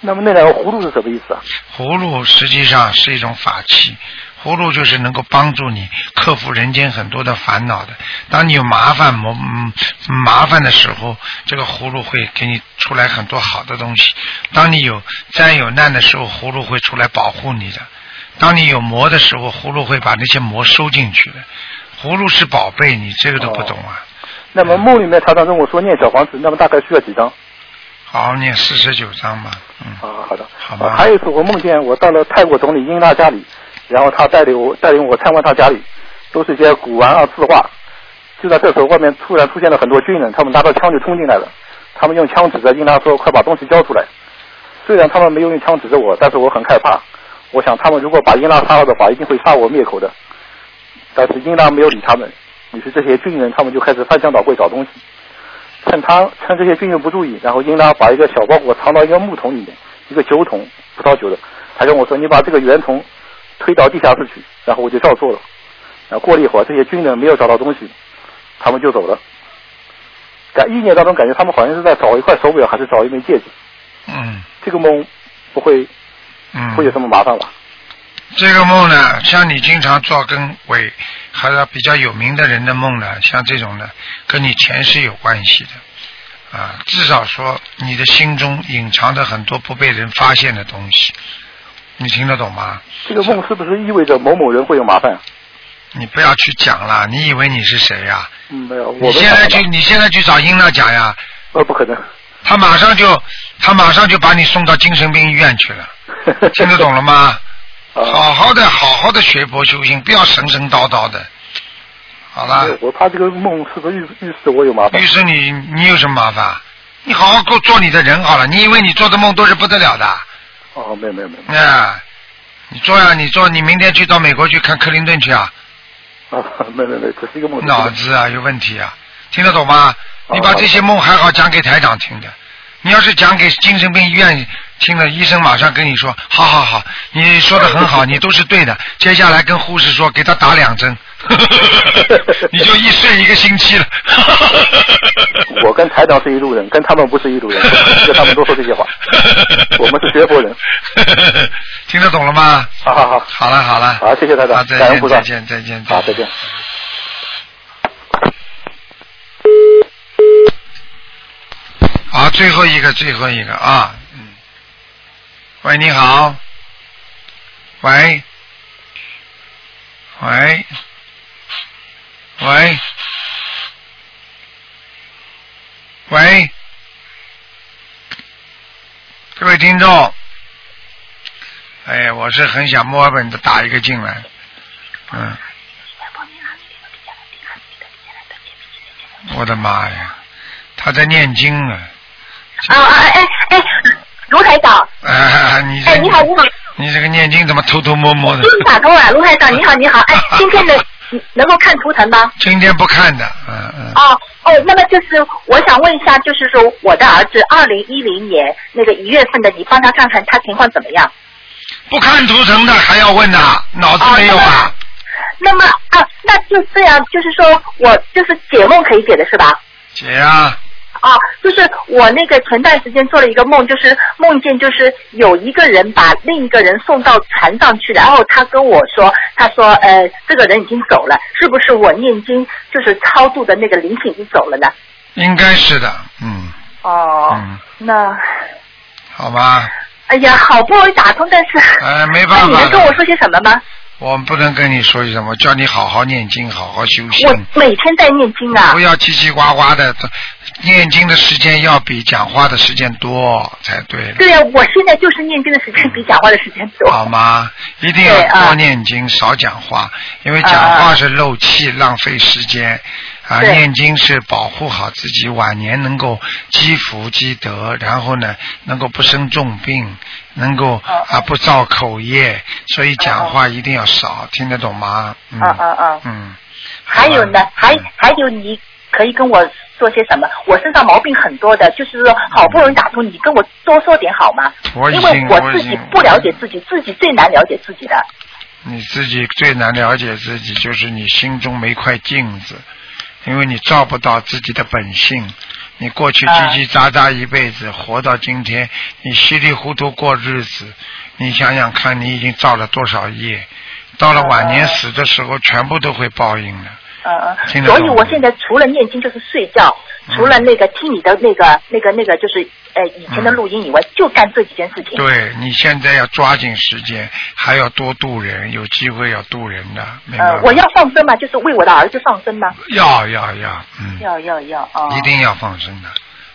那么那两个葫芦是什么意思啊？葫芦实际上是一种法器，葫芦就是能够帮助你克服人间很多的烦恼的。当你有麻烦麻嗯麻烦的时候，这个葫芦会给你出来很多好的东西；当你有灾有难的时候，葫芦会出来保护你的；当你有魔的时候，葫芦会把那些魔收进去的。葫芦是宝贝，你这个都不懂啊！那么梦里面常常跟我说念小房子，那么大概需要几张？好好念四十九章吧。嗯，啊，好的。好吧。还有一次我梦见我到了泰国总理英拉家里，然后他带领我带领我参观他家里，都是一些古玩啊字画。就在这时候，外面突然出现了很多军人，他们拿着枪就冲进来了。他们用枪指着英拉说：“快把东西交出来！”虽然他们没有用枪指着我，但是我很害怕。我想他们如果把英拉杀了的话，一定会杀我灭口的。但是英拉没有理他们，于是这些军人他们就开始翻箱倒柜找东西。趁他趁这些军人不注意，然后应当把一个小包裹藏到一个木桶里面，一个酒桶，葡萄酒的。他跟我说：“你把这个圆筒推到地下室去。”然后我就照做了。然后过了一会儿，这些军人没有找到东西，他们就走了。感意念当中感觉他们好像是在找一块手表，还是找一枚戒指。嗯这个梦不会嗯。会有什么麻烦吧？这个梦呢，像你经常做跟伟还有比较有名的人的梦呢，像这种呢，跟你前世有关系的啊。至少说你的心中隐藏着很多不被人发现的东西，你听得懂吗？这个梦是不是意味着某某人会有麻烦？你不要去讲了，你以为你是谁呀、嗯，没有。你我现在去，你现在去找英娜讲呀，呃，不可能。他马上就他马上就把你送到精神病医院去了，听得懂了吗？好好的，好好的学佛修行，不要神神叨叨的。好了，我怕这个梦是不是预预示我有麻烦？预示你你有什么麻烦？你好好做做你的人好了。你以为你做的梦都是不得了的？哦，没有没有没有。啊，你做呀，你做，你明天去到美国去看克林顿去啊？啊，没没没，只是一个梦。脑子啊有问题啊，听得懂吗？你把这些梦还好讲给台长听的，你要是讲给精神病医院听了，医生马上跟你说，好好好，你说的很好，你都是对的。接下来跟护士说，给他打两针，你就一睡一个星期了。我跟台长是一路人，跟他们不是一路人，跟他们都说这些话。我们是学佛人。听得懂了吗？好好好，好了好了，好，谢谢台长，再见感恩菩萨再见再见。好，再见。好，最后一个，最后一个啊，嗯，喂，你好，喂，喂，喂，喂，各位听众，哎，我是很想墨尔本的打一个进来，嗯，我的妈呀，他在念经啊。啊啊哎哎，卢台长，哎，你哎你好你好，你这个念经怎么偷偷摸摸的？终于打通了，卢台长你好你好，哎，今天的嗯能够看图腾吗？今天不看的，嗯嗯。哦哦，那么就是我想问一下，就是说我的儿子二零一零年那个一月份的，你帮他看看他情况怎么样？不看图腾的还要问呐？脑子没有啊？那么啊，那就这样，就是说我就是解梦可以解的是吧？解啊，啊，就是我那个前段时间做了一个梦，就是梦见就是有一个人把另一个人送到船上去，然后他跟我说，他说呃这个人已经走了，是不是我念经就是超度的那个灵性已经走了呢？应该是的，嗯哦，嗯，那好吧，哎呀，好不容易打通，但是哎，没办法那你能跟我说些什么吗？我不能跟你说什么，叫你好好念经，好好修行。我每天在念经啊不。要叽叽呱呱的，念经的时间要比讲话的时间多才对。对呀、我现在就是念经的时间比讲话的时间多。好吗？一定要多念经，少讲话，因为讲话是漏气，浪费时间。啊，念经是保护好自己，晚年能够积福积德，然后呢，能够不生重病，能够哦啊不造口业，所以讲话一定要少，听得懂吗？嗯嗯嗯嗯。嗯，还有呢，还还有你可以跟我说些什么？我身上毛病很多的，就是说好不容易打通，你跟我多说点好吗？我已因为我自己不了解自己，自己最难了解自己的。你自己最难了解自己，就是你心中没块镜子，因为你照不到自己的本性。你过去叽叽喳喳一辈子，活到今天，你稀里糊涂过日子，你想想看，你已经造了多少业？到了晚年死的时候，全部都会报应的。所以我现在除了念经就是睡觉，嗯除了那个听你的那个那个那个就是呃以前的录音以外，就干这几件事情。对你现在要抓紧时间，还要多度人，有机会要度人的，明白吗？，呃我要放生嘛？就是为我的儿子放生吗？要要要，嗯。要要要啊！一定要放生的，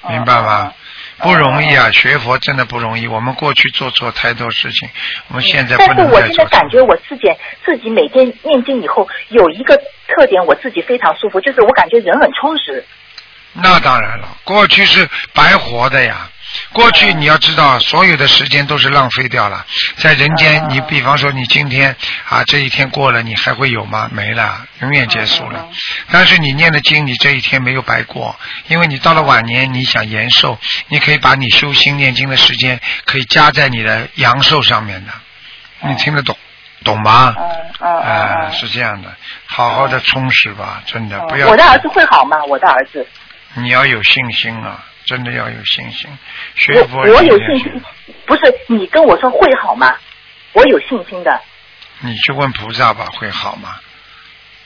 明白吗？不容易啊，学佛真的不容易。我们过去做错太多事情，我们现在不但是我现在能再做。感觉我自己自己每天念经以后有一个特点，我自己非常舒服，就是我感觉人很充实。那当然了，过去是白活的呀。过去你要知道，所有的时间都是浪费掉了，在人间，你比方说你今天啊这一天过了，你还会有吗？没了，永远结束了。但是你念的经，你这一天没有白过，因为你到了晚年，你想延寿，你可以把你修心念经的时间可以加在你的阳寿上面的，你听得懂懂吗？嗯嗯啊，是这样的，好好的充实吧，真的不要。我的儿子会好吗？我的儿子，你要有信心啊，真的要有信心。学佛我我有信心，不是你跟我说会好吗？我有信心的。你去问菩萨吧，会好吗？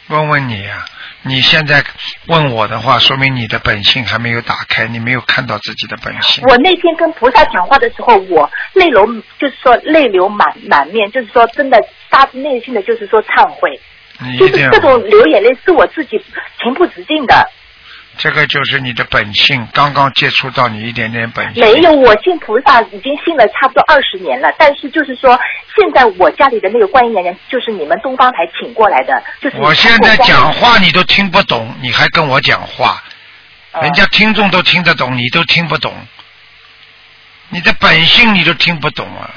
问问你呀、你现在问我的话，说明你的本性还没有打开，你没有看到自己的本性。我那天跟菩萨讲话的时候，我泪流，就是说泪流满满面，就是说真的发自内心的，就是说忏悔，就是这种流眼泪是我自己情不自禁的。这个就是你的本性，刚刚接触到你一点点本性。没有，我信菩萨已经信了差不多二十年了，但是就是说，现在我家里的那个观音娘娘就是你们东方台请过来的，就是我现在讲话你都听不懂，你还跟我讲话，人家听众都听得懂，你都听不懂，你的本性你都听不懂啊！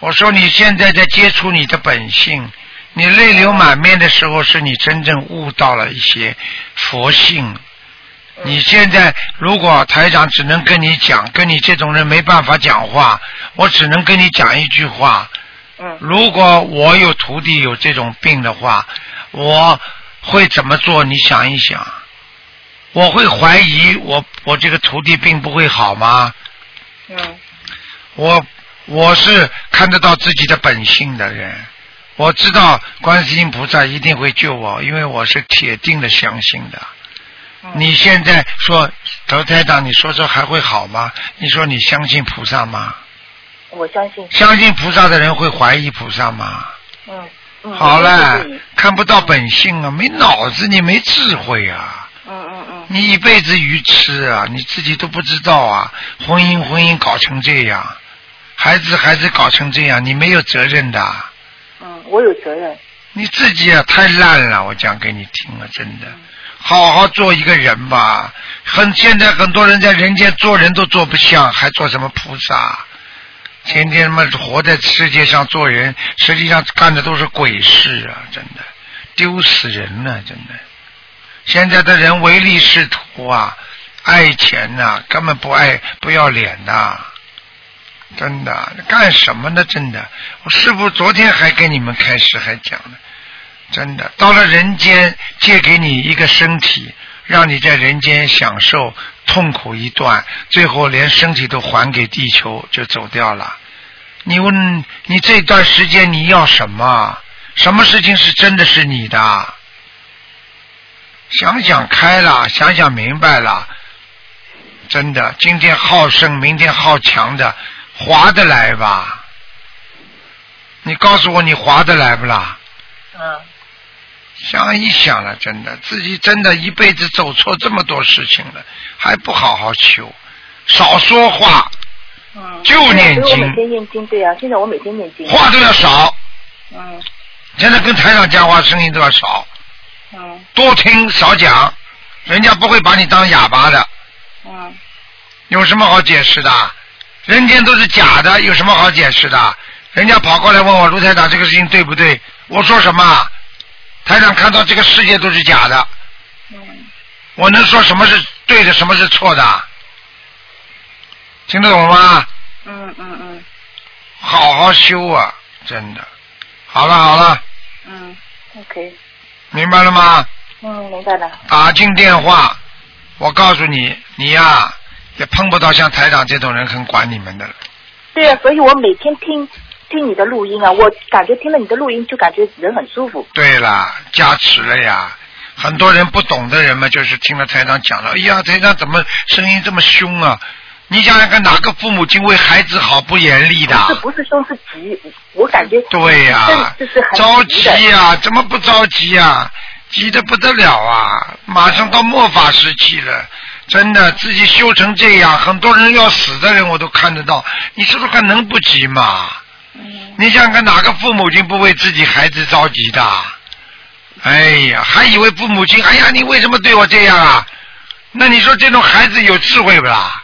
我说你现在在接触你的本性，你泪流满面的时候，是你真正悟到了一些佛性。你现在如果台长只能跟你讲，跟你这种人没办法讲话，我只能跟你讲一句话。嗯。如果我有徒弟有这种病的话，我会怎么做？你想一想，我会怀疑我我这个徒弟并不会好吗？嗯。我我是看得到自己的本性的人，我知道观世音菩萨一定会救我，因为我是铁定的相信的。你现在说投胎长，你说说还会好吗？你说你相信菩萨吗？我相信。相信菩萨的人会怀疑菩萨吗？嗯嗯。好了对对对，看不到本性啊，没脑子，你没智慧啊。嗯嗯嗯。你一辈子愚痴啊，你自己都不知道啊！婚姻婚姻搞成这样，孩子孩子搞成这样，你没有责任的。嗯，我有责任。你自己啊，太烂了！我讲给你听了，真的，好好做一个人吧。很现在很多人在人间做人都做不像，还做什么菩萨？天天他妈活在世界上做人，实际上干的都是鬼事啊！真的，丢死人了，真的。现在的人唯利是图啊，爱钱呐、根本不爱不要脸呐，真的干什么呢？真的，我师傅昨天还跟你们开始还讲呢，真的到了人间借给你一个身体，让你在人间享受痛苦一段，最后连身体都还给地球就走掉了。你问你这段时间你要什么？什么事情是真的是你的？想想开了，想想明白了，真的，今天好胜，明天好强的，划得来吧？你告诉我，你划得来不啦？嗯。想一想了，真的，自己真的一辈子走错这么多事情了，还不好好求，少说话，嗯。就念所以我每经，天念经，对啊，现在我每天念经。话都要少。嗯现在跟台长讲话声音都要少，嗯多听少讲，人家不会把你当哑巴的。嗯有什么好解释的？人间都是假的，有什么好解释的？人家跑过来问我卢台长这个事情对不对？我说什么？台长看到这个世界都是假的，嗯我能说什么是对的，什么是错的？听得懂吗？嗯嗯嗯好好修啊，真的。好了好了，嗯，OK，明白了吗？嗯，明白了。打进电话，我告诉你，你呀、也碰不到像台长这种人肯管你们的了。对啊，所以我每天听听你的录音啊，我感觉听了你的录音就感觉人很舒服。对啦，加持了呀。很多人不懂的人嘛，就是听了台长讲了，哎呀，台长怎么声音这么凶啊？你想想看，哪个父母亲为孩子好不严厉的？这不是凶是急，我感觉对呀、着急呀、怎么不着急呀、急得不得了啊！马上到末法时期了，真的自己修成这样，很多人要死的人我都看得到。你说说看，能不急吗？你想想看，哪个父母亲不为自己孩子着急的？哎呀，还以为父母亲，哎呀，你为什么对我这样啊？那你说这种孩子有智慧不啦？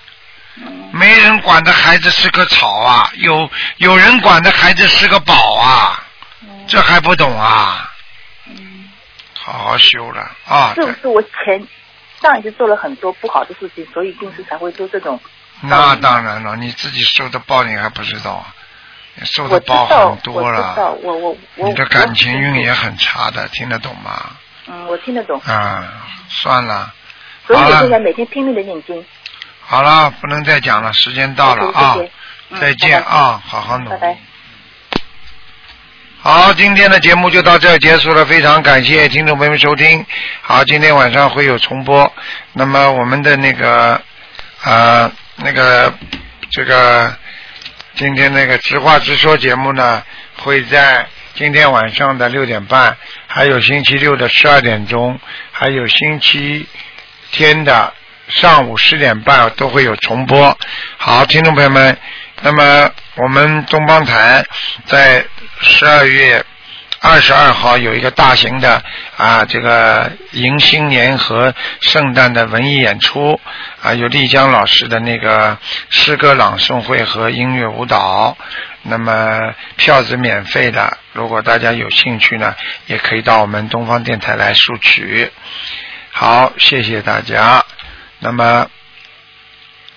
没人管的孩子是个草啊，有有人管的孩子是个宝啊，这还不懂啊？好好修了啊！是不是我前上一次做了很多不好的事情，所以定时才会做这种？那当然了，你自己受的报应还不知道啊？你受的报道，很多了，我我我你的感情运也很差的，听得懂吗？嗯，我听得懂，啊，算了，所以好了我现在每天拼命的念经。好了，不能再讲了，时间到了啊再见啊，好好努力。拜拜。好，今天的节目就到这儿结束了，非常感谢听众朋友们收听。好，今天晚上会有重播。那么我们的那个呃那个这个今天那个直话直说节目呢，会在今天晚上的六点半，还有星期六的十二点钟，还有星期天的上午十点半都会有重播。好，听众朋友们，那么我们东方台在十二月二十二号有一个大型的啊，这个迎新年和圣诞的文艺演出啊，有丽江老师的那个诗歌朗诵会和音乐舞蹈。那么票子免费的，如果大家有兴趣呢，也可以到我们东方电台来索取。好，谢谢大家。那么